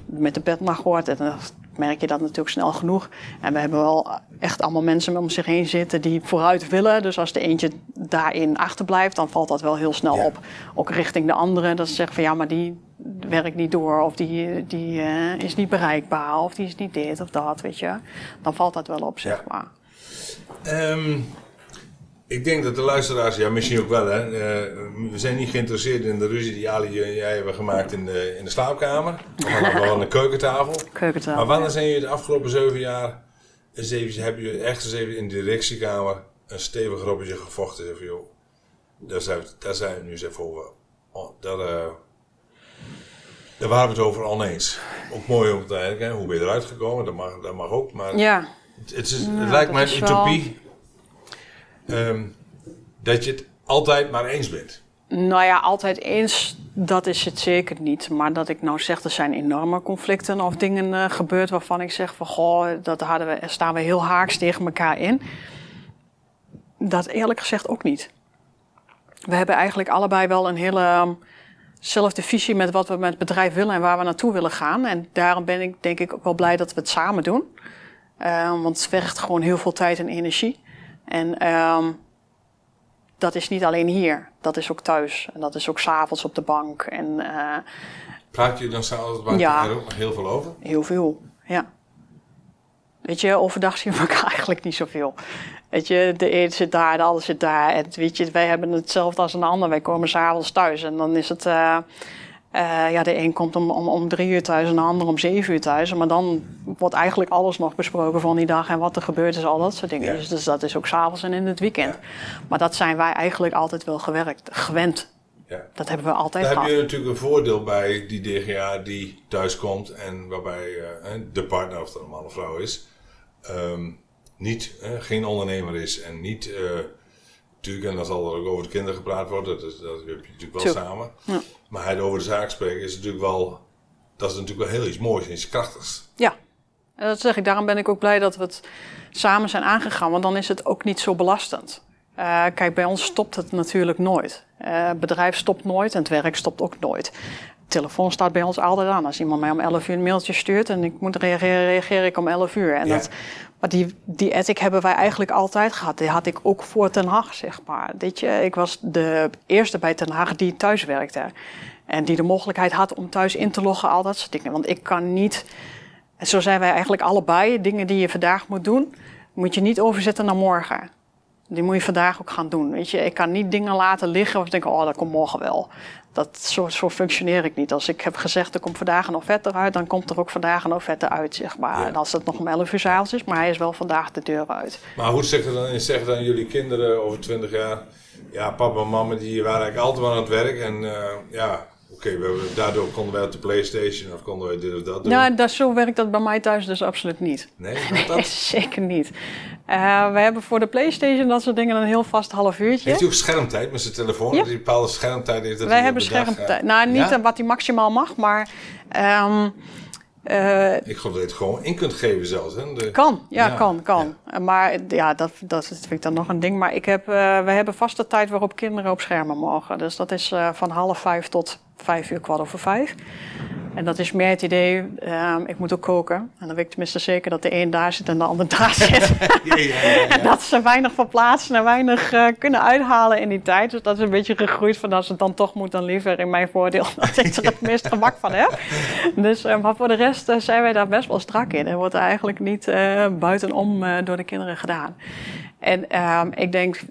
met de bed mag hoort en merk je dat natuurlijk snel genoeg. En we hebben wel echt allemaal mensen om zich heen zitten die vooruit willen. Dus als de eentje daarin achterblijft, dan valt dat wel heel snel ja. op. Ook richting de andere. Dat ze zeggen van ja, maar die werkt niet door. Of die, die uh, is niet bereikbaar. Of die is niet dit of dat, weet je. Dan valt dat wel op, zeg maar. Um, ik denk dat de luisteraars, ja misschien ook wel hè, uh, we zijn niet geïnteresseerd in de ruzie die Ali en jij hebben gemaakt in de, in de slaapkamer. Of wel aan de keukentafel. keukentafel. Maar wanneer zijn jullie de afgelopen zeven jaar, zeven, hebben jullie echt eens even in de directiekamer een stevig robbetje gevochten? Van, joh, daar zijn, we, daar zijn we nu eens even over. Oh, daar, uh, daar waren we het over oneens. Ook mooi om te kijken, hoe ben je eruit gekomen? Dat mag, dat mag ook. Maar ja. het, het, is, het ja, lijkt mij een utopie. Um, dat je het altijd maar eens bent. Nou ja, altijd eens, dat is het zeker niet. Maar dat ik nou zeg, er zijn enorme conflicten of dingen uh, gebeurd waarvan ik zeg van goh, dat hadden we, staan we heel haaks tegen elkaar in. Dat eerlijk gezegd ook niet. We hebben eigenlijk allebei wel een hele um, zelfde visie met wat we met het bedrijf willen en waar we naartoe willen gaan. En daarom ben ik denk ik ook wel blij dat we het samen doen. Uh, want het vergt gewoon heel veel tijd en energie. En um, dat is niet alleen hier, dat is ook thuis. En dat is ook s'avonds op de bank. En, uh, Praat je dan s'avonds ja, er ook nog heel veel over? Heel veel, ja. Weet je, overdag zien we elkaar eigenlijk niet zoveel. Weet je, de een zit daar, de ander zit daar. En weet je, wij hebben hetzelfde als een ander. Wij komen s'avonds thuis en dan is het... Uh, uh, ja, de een komt om, om, om drie uur thuis en de ander om zeven uur thuis. Maar dan wordt eigenlijk alles nog besproken van die dag en wat er gebeurt is, al dat soort dingen. Ja. Dus, dus, dat is ook s'avonds en in het weekend. Ja. Maar dat zijn wij eigenlijk altijd wel gewerkt, gewend. Ja. Dat hebben we altijd Daar gehad. heb je natuurlijk een voordeel bij die DGA die thuis komt en waarbij uh, de partner, of dat een man of vrouw is, um, niet, uh, geen ondernemer is en niet... Natuurlijk, en dan zal er ook over de kinderen gepraat worden, dat, dat heb je natuurlijk wel samen. Ja. Maar hij over de zaak spreken is natuurlijk wel, dat is natuurlijk wel heel iets moois en iets krachtigs. Ja, en dat zeg ik. Daarom ben ik ook blij dat we het samen zijn aangegaan, want dan is het ook niet zo belastend. Uh, kijk, bij ons stopt het natuurlijk nooit. Uh, het bedrijf stopt nooit en het werk stopt ook nooit. De telefoon staat bij ons altijd aan. Als iemand mij om 11 uur een mailtje stuurt en ik moet reageren, reageer ik om 11 uur. En ja. dat, maar die, die ethic hebben wij eigenlijk altijd gehad. Die had ik ook voor Ten Hag, zeg maar. Weet je, ik was de eerste bij Ten Hag die thuis werkte. En die de mogelijkheid had om thuis in te loggen, al dat soort dingen. Want ik kan niet, zo zijn wij eigenlijk allebei, dingen die je vandaag moet doen, moet je niet overzetten naar morgen. Die moet je vandaag ook gaan doen. Weet je, ik kan niet dingen laten liggen of denken, oh, dat komt morgen wel. Dat, zo, zo functioneer ik niet. Als ik heb gezegd, er komt vandaag een offerte uit, dan komt er ook vandaag een offerte uit, zeg maar. Ja. En als het nog om 11 uur s'avonds is, maar hij is wel vandaag de deur uit. Maar hoe zeggen dan, zeggen dan jullie kinderen over 20 jaar, ja, papa en mama die waren eigenlijk altijd aan het werk en uh, ja, Oké, we- daardoor konden wij op de Playstation of konden wij dit of dat doen. Nou, dat, zo werkt dat bij mij thuis dus absoluut niet. Nee, dat? zeker niet. Eh, we hebben voor de PlayStation dat soort dingen een heel vast half uurtje. Heeft u ook schermtijd met zijn telefoon? Ja. Een bepaalde schermtijd heeft? Dat Wij hebben dag, schermtijd. eh, Nou, niet ja? eh, wat hij maximaal mag, maar. ehm, eh, Ik geloof dat je het gewoon in kunt geven zelfs. Hè? De- kan, ja, Ja, kan, kan. Eh, Maar ja, dat, dat vind ik dan nog een ding. Maar ik heb, eh, we hebben vaste tijd waarop kinderen op schermen mogen. Dus dat is eh, van half vijf tot vijf uur, kwart over vijf. En dat is meer het idee, ehm, ik moet ook koken. En dan weet ik tenminste zeker dat de een daar zit en de ander daar zit. Ja, ja, ja, ja. En dat ze weinig verplaatsen en weinig eh, kunnen uithalen in die tijd. Dus dat is een beetje gegroeid van als het dan toch moet, dan liever in mijn voordeel. Dat ik er het meest gemak van heb. Dus, eh, maar voor de rest eh, zijn wij daar best wel strak in. Er wordt eigenlijk niet buitenom door de kinderen gedaan. En ehm, ik denk,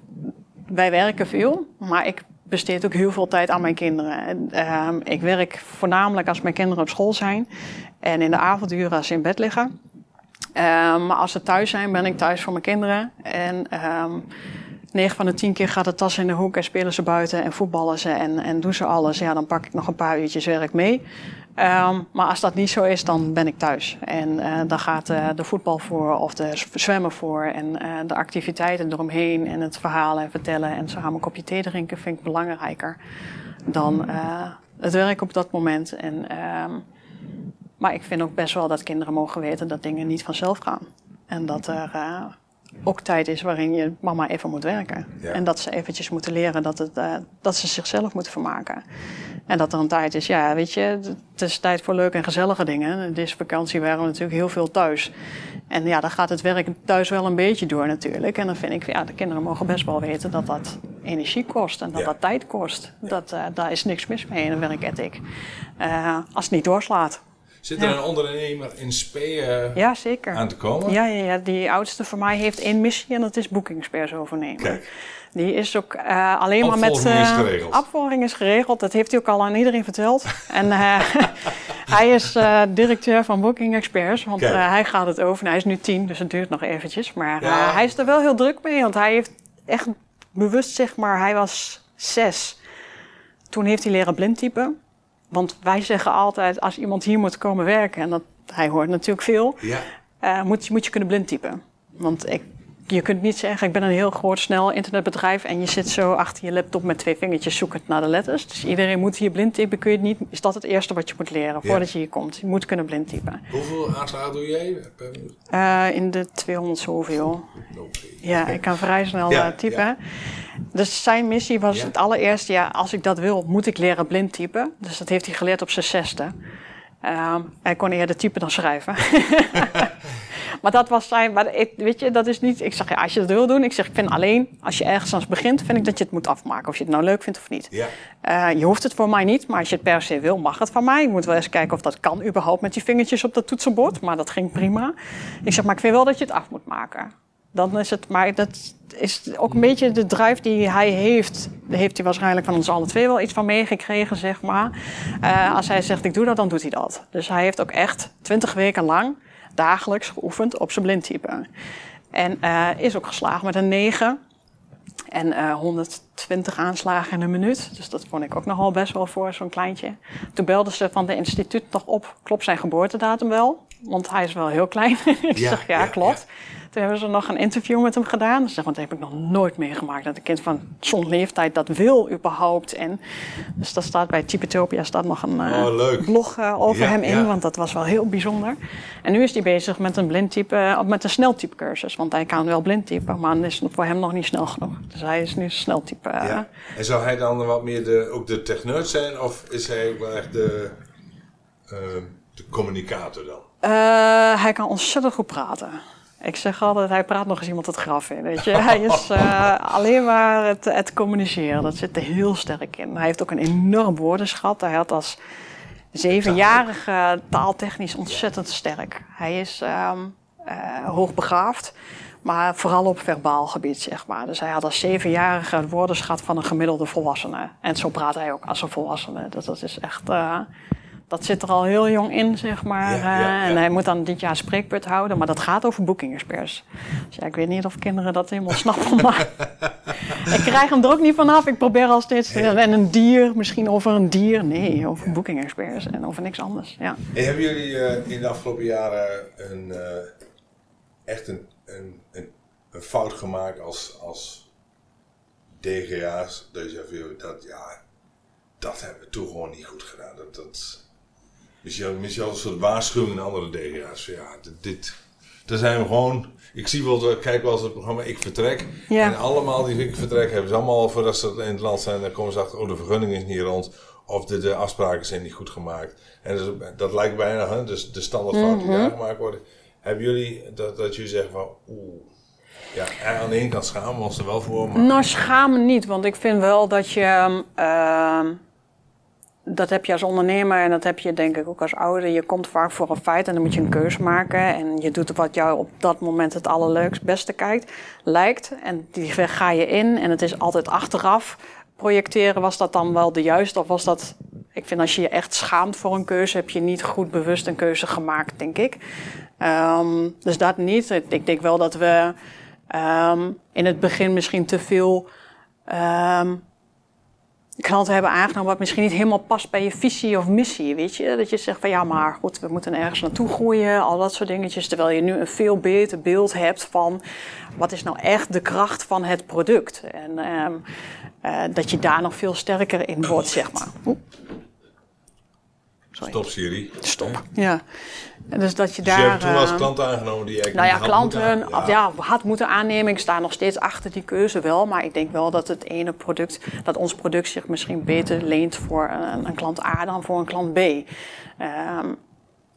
wij werken veel, maar ik besteed ook heel veel tijd aan mijn kinderen. En, ehm, ik werk voornamelijk als mijn kinderen op school zijn en in de avonduren als ze in bed liggen. Ehm, maar als ze thuis zijn, ben ik thuis voor mijn kinderen. En ehm 9 van de 10 keer gaat de tas in de hoek en spelen ze buiten en voetballen ze en, en doen ze alles. Ja, dan pak ik nog een paar uurtjes werk mee. Ehm, maar als dat niet zo is, dan ben ik thuis. En eh, dan gaat eh, de voetbal voor of de zwemmen voor. En eh, de activiteiten eromheen en het verhalen en vertellen. En samen een kopje thee drinken vind ik belangrijker dan eh, het werk op dat moment. En, ehm, maar ik vind ook best wel dat kinderen mogen weten dat dingen niet vanzelf gaan. En dat er ook tijd is waarin je mama even moet werken. Ja. En dat ze eventjes moeten leren dat, het, eh, dat ze zichzelf moeten vermaken. En dat er een tijd is, ja, weet je, het is tijd voor leuke en gezellige dingen. Deze vakantie waren we natuurlijk heel veel thuis. En ja, dan gaat het werk thuis wel een beetje door natuurlijk. En dan vind ik, ja, de kinderen mogen best wel weten dat dat energie kost en dat Ja. dat tijd kost. Dat, eh, daar is niks mis mee in een werkethiek. Eh als het niet doorslaat. Zit er een ondernemer in spe eh, Ja, zeker. aan te komen? Ja, ja, ja, die oudste van mij heeft één missie en dat is boekingspers overnemen. Kijk. Die is ook eh, alleen maar met... Opvolging is eh. Opvolging is geregeld. Dat heeft hij ook al aan iedereen verteld. en hij is directeur van Booking Experts. Want hij gaat het over. Hij is nu tien, dus het duurt nog eventjes. Maar Ja. hij is er wel heel druk mee. Want hij heeft echt bewust, zeg maar... Hij was zes. Toen heeft hij leren blindtypen. Want wij zeggen altijd, als iemand hier moet komen werken... en dat, hij hoort natuurlijk veel... Ja. eh, moet, je- moet je kunnen blindtypen. Want ik, je kunt niet zeggen, ik ben een heel groot, snel internetbedrijf... en je zit zo achter je laptop met twee vingertjes zoekend naar de letters. Dus iedereen moet hier blindtypen. Kun je het niet, is dat het eerste wat je moet leren Ja. voordat je hier komt? Je moet kunnen blindtypen. Hoeveel aanslagen doe jij? per minuut? Eh, in de 200 zoveel. Ja, ik kan vrij snel Ja, eh, typen. ja. Dus zijn missie was het allereerste, ja, als ik dat wil, moet ik leren blind typen. Dus dat heeft hij geleerd op zijn zesde. Ehm, hij kon eerder typen dan schrijven. maar dat was zijn, maar ik, weet je, dat is niet, ik zeg ja, als je dat wil doen, ik zeg, ik vind alleen, als je ergens aan begint, vind ik dat je het moet afmaken. Of je het nou leuk vindt of niet. Ja. Eh, je hoeft het voor mij niet, maar als je het per se wil, mag het van mij. Ik moet wel eens kijken of dat kan überhaupt met die vingertjes op dat toetsenbord. Maar dat ging prima. Ik zeg, maar ik vind wel dat je het af moet maken. Dan is het, maar dat is ook een beetje de drive die hij heeft. Daar heeft hij waarschijnlijk van ons alle twee wel iets van meegekregen, zeg maar. Eh, als hij zegt, ik doe dat, dan doet hij dat. Dus hij heeft ook echt twintig weken lang dagelijks geoefend op zijn blindtype. En eh, is ook geslaagd met een 9. En eh, 120 aanslagen in een minuut. Dus dat vond ik ook nogal best wel voor zo'n kleintje. Toen belden ze van de instituut nog op. Klopt zijn geboortedatum wel? Want hij is wel heel klein. ik Ja, zeg, ja, ja, klopt. Toen hebben ze nog een interview met hem gedaan. Ze zeggen, want dat heb ik nog nooit meegemaakt. Dat een kind van zo'n leeftijd dat wil überhaupt. En, dus dat staat bij Typetopia staat nog een eh, Oh, blog eh, over Ja, hem in. ja. Want dat was wel heel bijzonder. En nu is hij bezig met een blindtype, eh, met een sneltypecursus. Want hij kan wel blindtypen, maar dan is het voor hem nog niet snel genoeg. Dus hij is nu sneltype. Ja. En zou hij dan wat meer de, ook de techneut zijn? Of is hij ook wel echt de, de communicator dan? Hij kan ontzettend goed praten. Ik zeg altijd, hij praat nog eens iemand het graf in. Weet je? Hij is eh, alleen maar het, het communiceren. Dat zit er heel sterk in. Hij heeft ook een enorm woordenschat. Hij had als zevenjarige taaltechnisch ontzettend sterk. Hij is ehm eh, hoogbegaafd, maar vooral op verbaal gebied, zeg maar. Dus hij had als zevenjarige woordenschat van een gemiddelde volwassene. En zo praat hij ook als een volwassene. Dus dat is echt... eh, dat zit er al heel jong in, zeg maar. Ja, ja, ja. En hij moet dan dit jaar spreekbeurt houden, maar dat gaat over booking experts. Dus ja, ik weet niet of kinderen dat helemaal snappen, maar ik krijg hem er ook niet vanaf. Ik probeer al steeds, en een dier, misschien over een dier. Nee, over booking experts en over niks anders, ja. En hebben jullie eh, in de afgelopen jaren een, eh, echt een, een, een, een fout gemaakt als, als DGA's? Dat je zegt, dat, ja, dat hebben we toen gewoon niet goed gedaan. Dat, dat, misschien, misschien als een soort waarschuwing aan andere DGA's. Van, ja, dit, dit, daar zijn we gewoon... Ik zie wel, kijk wel eens het programma Ik Vertrek. Ja. En allemaal die Ik Vertrek hebben ze allemaal, voordat ze in het land zijn, dan komen ze achter, oh de vergunning is niet rond. Of de, de afspraken zijn niet goed gemaakt. En dus, dat lijkt bijna, hè, dus de standaardfouten die daar gemaakt worden. Hebben jullie, dat, dat jullie zeggen van, oeh, ja, aan de ene kant schamen we ons er wel voor, maar... Nou, schamen niet, want ik vind wel dat je. ehm, dat heb je als ondernemer en dat heb je denk ik ook als ouder. Je komt vaak voor een feit en dan moet je een keuze maken. En je doet wat jou op dat moment het allerleukst, beste kijkt, lijkt. En die ga je in en het is altijd achteraf projecteren. Was dat dan wel de juiste of was dat... Ik vind als je je echt schaamt voor een keuze, heb je niet goed bewust een keuze gemaakt, denk ik. Ehm, dus dat niet. Ik ik denk wel dat we ehm, in het begin misschien te veel ehm, klanten hebben aangenomen wat misschien niet helemaal past bij je visie of missie, weet je. Dat je zegt van ja, maar goed, we moeten ergens naartoe groeien, al dat soort dingetjes. Terwijl je nu een veel beter beeld hebt van wat is nou echt de kracht van het product. En ehm, eh, dat je daar nog veel sterker in wordt, zeg maar. Sorry. Stop Siri. Stop. Ja. En dus dat je Dus je daar... hebt toen als eh, klant aangenomen die je nou eigenlijk ja, had klanten moeten ja. had moeten aannemen. Ik sta nog steeds achter die keuze wel. Maar ik denk wel dat het ene product, dat ons product zich misschien beter leent voor een, een klant A dan voor een klant B. Ehm,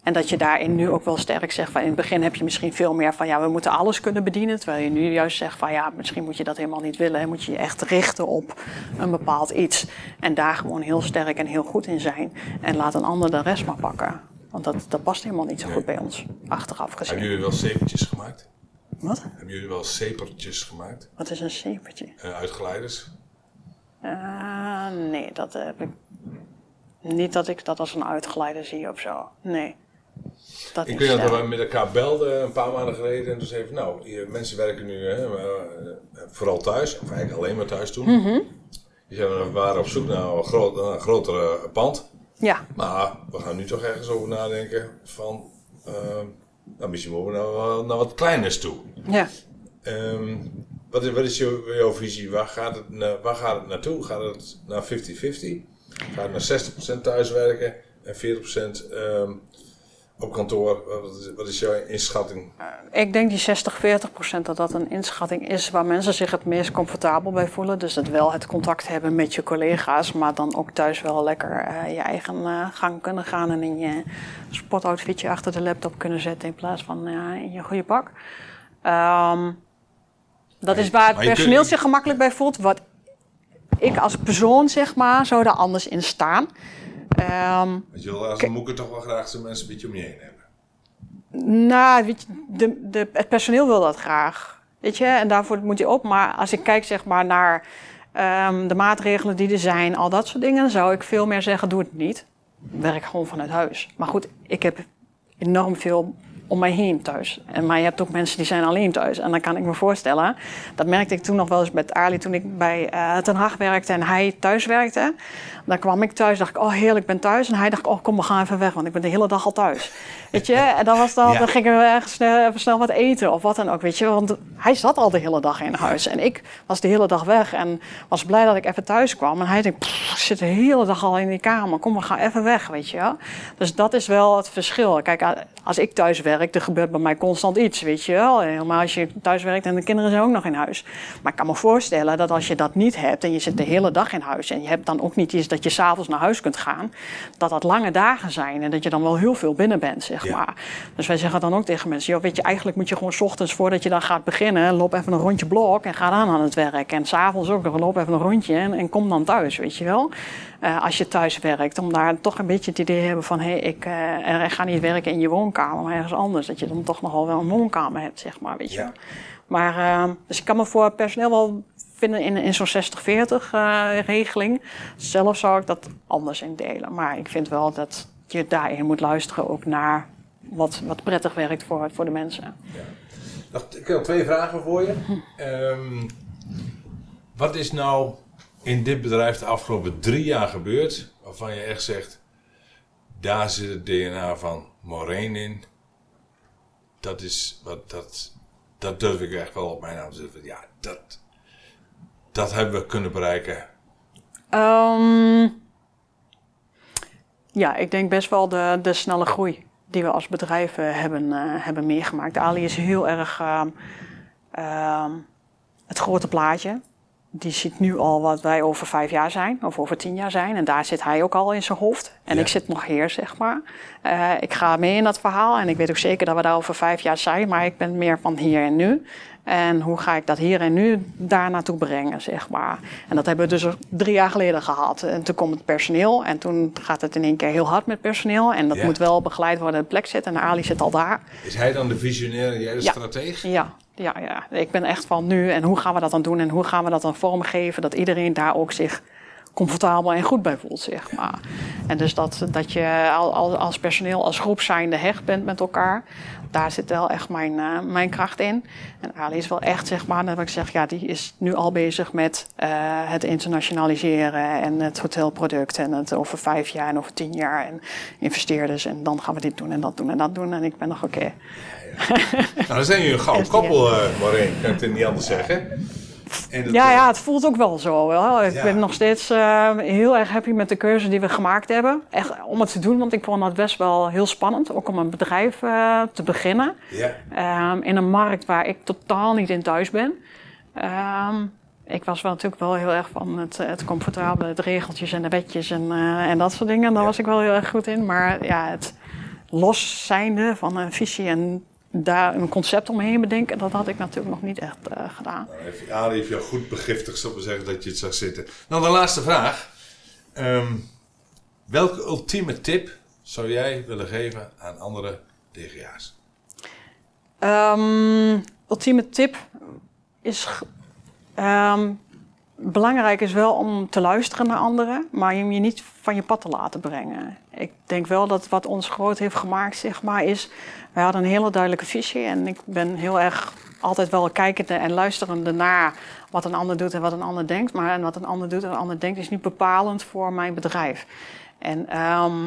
en dat je daarin nu ook wel sterk zegt van in het begin heb je misschien veel meer van ja, we moeten alles kunnen bedienen. Terwijl je nu juist zegt van ja, misschien moet je dat helemaal niet willen. En moet je je echt richten op een bepaald iets. En daar gewoon heel sterk en heel goed in zijn. En laat een ander de rest maar pakken. Want dat, dat past helemaal niet zo goed bij ons, achteraf gezien. Hebben jullie wel zepertjes gemaakt? Wat? Hebben jullie wel zepertjes gemaakt? Wat is een zeepertje? Uh, uitgeleiders? Eh, nee, dat heb ik. Niet dat ik dat als een uitgeleider zie of zo. Nee. Dat Ik weet dat we met elkaar belden een paar maanden geleden. En toen zei van, nou, hier, mensen werken nu hè, eh, vooral thuis. Of eigenlijk alleen maar thuis toen. Mhm. Die we waren op zoek naar een, groot, naar een grotere pand. Ja, Maar we gaan nu toch ergens over nadenken van... eh, nou, misschien moeten we naar, naar wat kleiners toe. ja. Ehm, wat, is, wat is jouw, jouw visie? Waar gaat, het, waar gaat het naartoe? Gaat het naar 50-50? Gaat het naar 60% thuiswerken en 40% ehm, op kantoor? Wat is, wat is jouw inschatting? Ik denk die 60-40 procent dat dat een inschatting is waar mensen zich het meest comfortabel bij voelen. Dus dat wel het contact hebben met je collega's, maar dan ook thuis wel lekker eh, je eigen eh, gang kunnen gaan en in je sportoutfitje achter de laptop kunnen zetten in plaats van eh, in je goede pak. Ehm, dat is waar het personeel kunt- zich gemakkelijk bij voelt. Wat ik als persoon, zeg maar, zou daar anders in staan. Ehm, Want je wil als een moeker toch wel graag zijn mensen een beetje om je heen hebben. Nou, weet je, de, de, het personeel wil dat graag. Weet je, en daarvoor moet je op. Maar als ik kijk zeg maar, naar ehm, de maatregelen die er zijn, al dat soort dingen, zou ik veel meer zeggen: doe het niet. Werk gewoon vanuit huis. Maar goed, ik heb enorm veel om mij heen thuis. En, maar je hebt ook mensen die zijn alleen thuis. En dan kan ik me voorstellen, dat merkte ik toen nog wel eens met Ali toen ik bij eh Ten Hag werkte en hij thuis werkte. Dan kwam ik thuis, dacht ik, oh heerlijk, ik ben thuis. En hij dacht, oh kom, we gaan even weg, want ik ben de hele dag al thuis. Weet je, en dan, was dan, Ja. dan gingen we ergens snel, even snel wat eten of wat dan ook, weet je. Want hij zat al de hele dag in huis. En ik was de hele dag weg en was blij dat ik even thuis kwam. En hij "Pff, ik zit de hele dag al in die kamer, kom, we gaan even weg, weet je. Dus dat is wel het verschil. Kijk, als ik thuis werk, er gebeurt bij mij constant iets, weet je wel. Helemaal als je thuis werkt en de kinderen zijn ook nog in huis. Maar ik kan me voorstellen dat als je dat niet hebt en je zit de hele dag in huis... en je hebt dan ook niet iets dat je s'avonds naar huis kunt gaan... dat dat lange dagen zijn en dat je dan wel heel veel binnen bent, zeg Ja. maar. Dus wij zeggen dan ook tegen mensen... Joh, weet je, eigenlijk moet je gewoon 's ochtends voordat je dan gaat beginnen... loop even een rondje blok en ga dan aan het werk. En s'avonds ook nog, loop even een rondje en, en kom dan thuis, weet je wel. Eh, als je thuis werkt, om daar toch een beetje het idee te hebben van... hé, hey, ik, eh, ik ga niet werken in je woonkamer, maar ergens anders. Dat je dan toch nogal wel een woonkamer hebt, zeg maar, weet je Ja. Maar, eh, dus ik kan me voor personeel wel vinden in, in zo'n 60-40 eh, regeling. Zelf zou ik dat anders indelen. Maar ik vind wel dat je daarin moet luisteren ook naar wat, wat prettig werkt voor, voor de mensen. Nog, ik heb twee vragen voor je. Ehm, wat is nou in dit bedrijf de afgelopen drie jaar gebeurd waarvan je echt zegt, daar zit het DNA van Moreen in. Dat is wat dat, dat durf ik echt wel op mijn naam te zetten. Ja, dat, dat hebben we kunnen bereiken. Ehm, ja, ik denk best wel de, de snelle groei die we als bedrijf hebben, eh, hebben meegemaakt. Ali is heel erg ehm, ehm, het grote plaatje. Die ziet nu al wat wij over vijf jaar zijn, of over tien jaar zijn. En daar zit hij ook al in zijn hoofd. En Ja. ik zit nog hier, zeg maar. Eh, ik ga mee in dat verhaal en ik weet ook zeker dat we daar over vijf jaar zijn. Maar ik ben meer van hier en nu. En hoe ga ik dat hier en nu daar naartoe brengen, zeg maar. En dat hebben we dus drie jaar geleden gehad. En toen komt het personeel en toen gaat het in één keer heel hard met personeel. En dat Ja. moet wel begeleid worden, de plek zitten. En Ali zit al daar. Is hij dan de visionair en jij de Ja. strateeg? Ja, ja, ja. Ik ben echt van nu en hoe gaan we dat dan doen en hoe gaan we dat dan vormgeven dat iedereen daar ook zich comfortabel en goed bij voelt, zeg maar. En dus dat, dat je al, al- als personeel, als groep zijnde hecht bent met elkaar, daar zit wel echt mijn, eh, mijn kracht in. En Ali is wel echt, zeg maar, dat ik zeg, ja, die is nu al bezig met eh, het internationaliseren en het hotelproduct en het over vijf jaar en over tien jaar en investeerders en dan gaan we dit doen en dat doen en dat doen en ik ben nog oké. Nou, dan zijn jullie een gouden koppel, Moreen. Kan ik het niet anders zeggen. En dat, Ja, eh, ja, het voelt ook wel zo. Ik Ja. ben nog steeds eh, heel erg happy met de keuze die we gemaakt hebben. Echt om het te doen, want ik vond dat best wel heel spannend. Ook om een bedrijf te beginnen. Ja. Ehm, in een markt waar ik totaal niet in thuis ben. Ehm, ik was wel natuurlijk wel heel erg van het, het comfortabele, het regeltjes en de wetjes en, en dat soort dingen. Daar Ja. was ik wel heel erg goed in. Maar ja, het los zijnde van een visie en daar een concept omheen bedenken, dat had ik natuurlijk nog niet echt eh, gedaan. Nou, heeft- jou goed begiftigd, zal ik zeggen, dat je het zag zitten. Dan de laatste vraag. Ehm, welke ultieme tip zou jij willen geven aan andere DGA's? Ehm, ultieme tip is. ehm, belangrijk is wel om te luisteren naar anderen, maar om je niet van je pad te laten brengen. Ik denk wel dat wat ons groot heeft gemaakt, zeg maar, is. We hadden een hele duidelijke visie en ik ben heel erg altijd wel kijkende en luisterende naar wat een ander doet en wat een ander denkt. Maar en wat een ander doet en een ander denkt is niet bepalend voor mijn bedrijf. En ehm,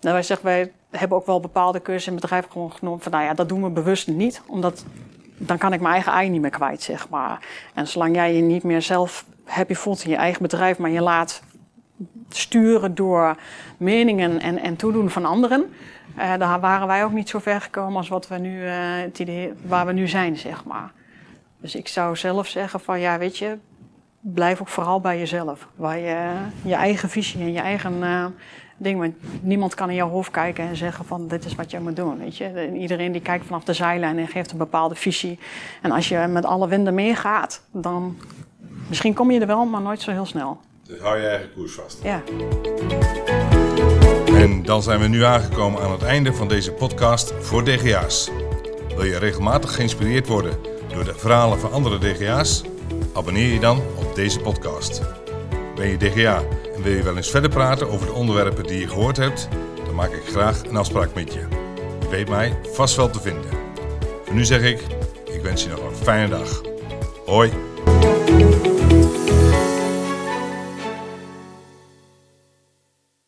nou, wij zeggen, wij hebben ook wel bepaalde cursussen in bedrijf gewoon genomen van, nou ja, dat doen we bewust niet, omdat dan kan ik mijn eigen ei niet meer kwijt, zeg maar. En zolang jij je niet meer zelf happy voelt in je eigen bedrijf, maar je laat sturen door meningen en, en toedoen van anderen, eh daar waren wij ook niet zo ver gekomen als wat we nu, eh, het idee, waar we nu zijn, zeg maar. Dus ik zou zelf zeggen van, ja, weet je, blijf ook vooral bij jezelf. Waar je je eigen visie en je eigen eh, ding. Want niemand kan in jouw hoofd kijken en zeggen van dit is wat je moet doen. Weet je? En Iedereen die kijkt vanaf de zijlijn en geeft een bepaalde visie. En als je met alle winden meegaat, dan misschien kom je er wel, maar nooit zo heel snel. Dus hou je eigen koers vast. Ja. En dan zijn we nu aangekomen aan het einde van deze podcast voor DGA's. Wil je regelmatig geïnspireerd worden door de verhalen van andere DGA's? Abonneer je dan op deze podcast. Ben je DGA en wil je wel eens verder praten over de onderwerpen die je gehoord hebt? Dan maak ik graag een afspraak met je. Je weet mij vast wel te vinden. Voor nu zeg ik, ik wens je nog een fijne dag. Hoi!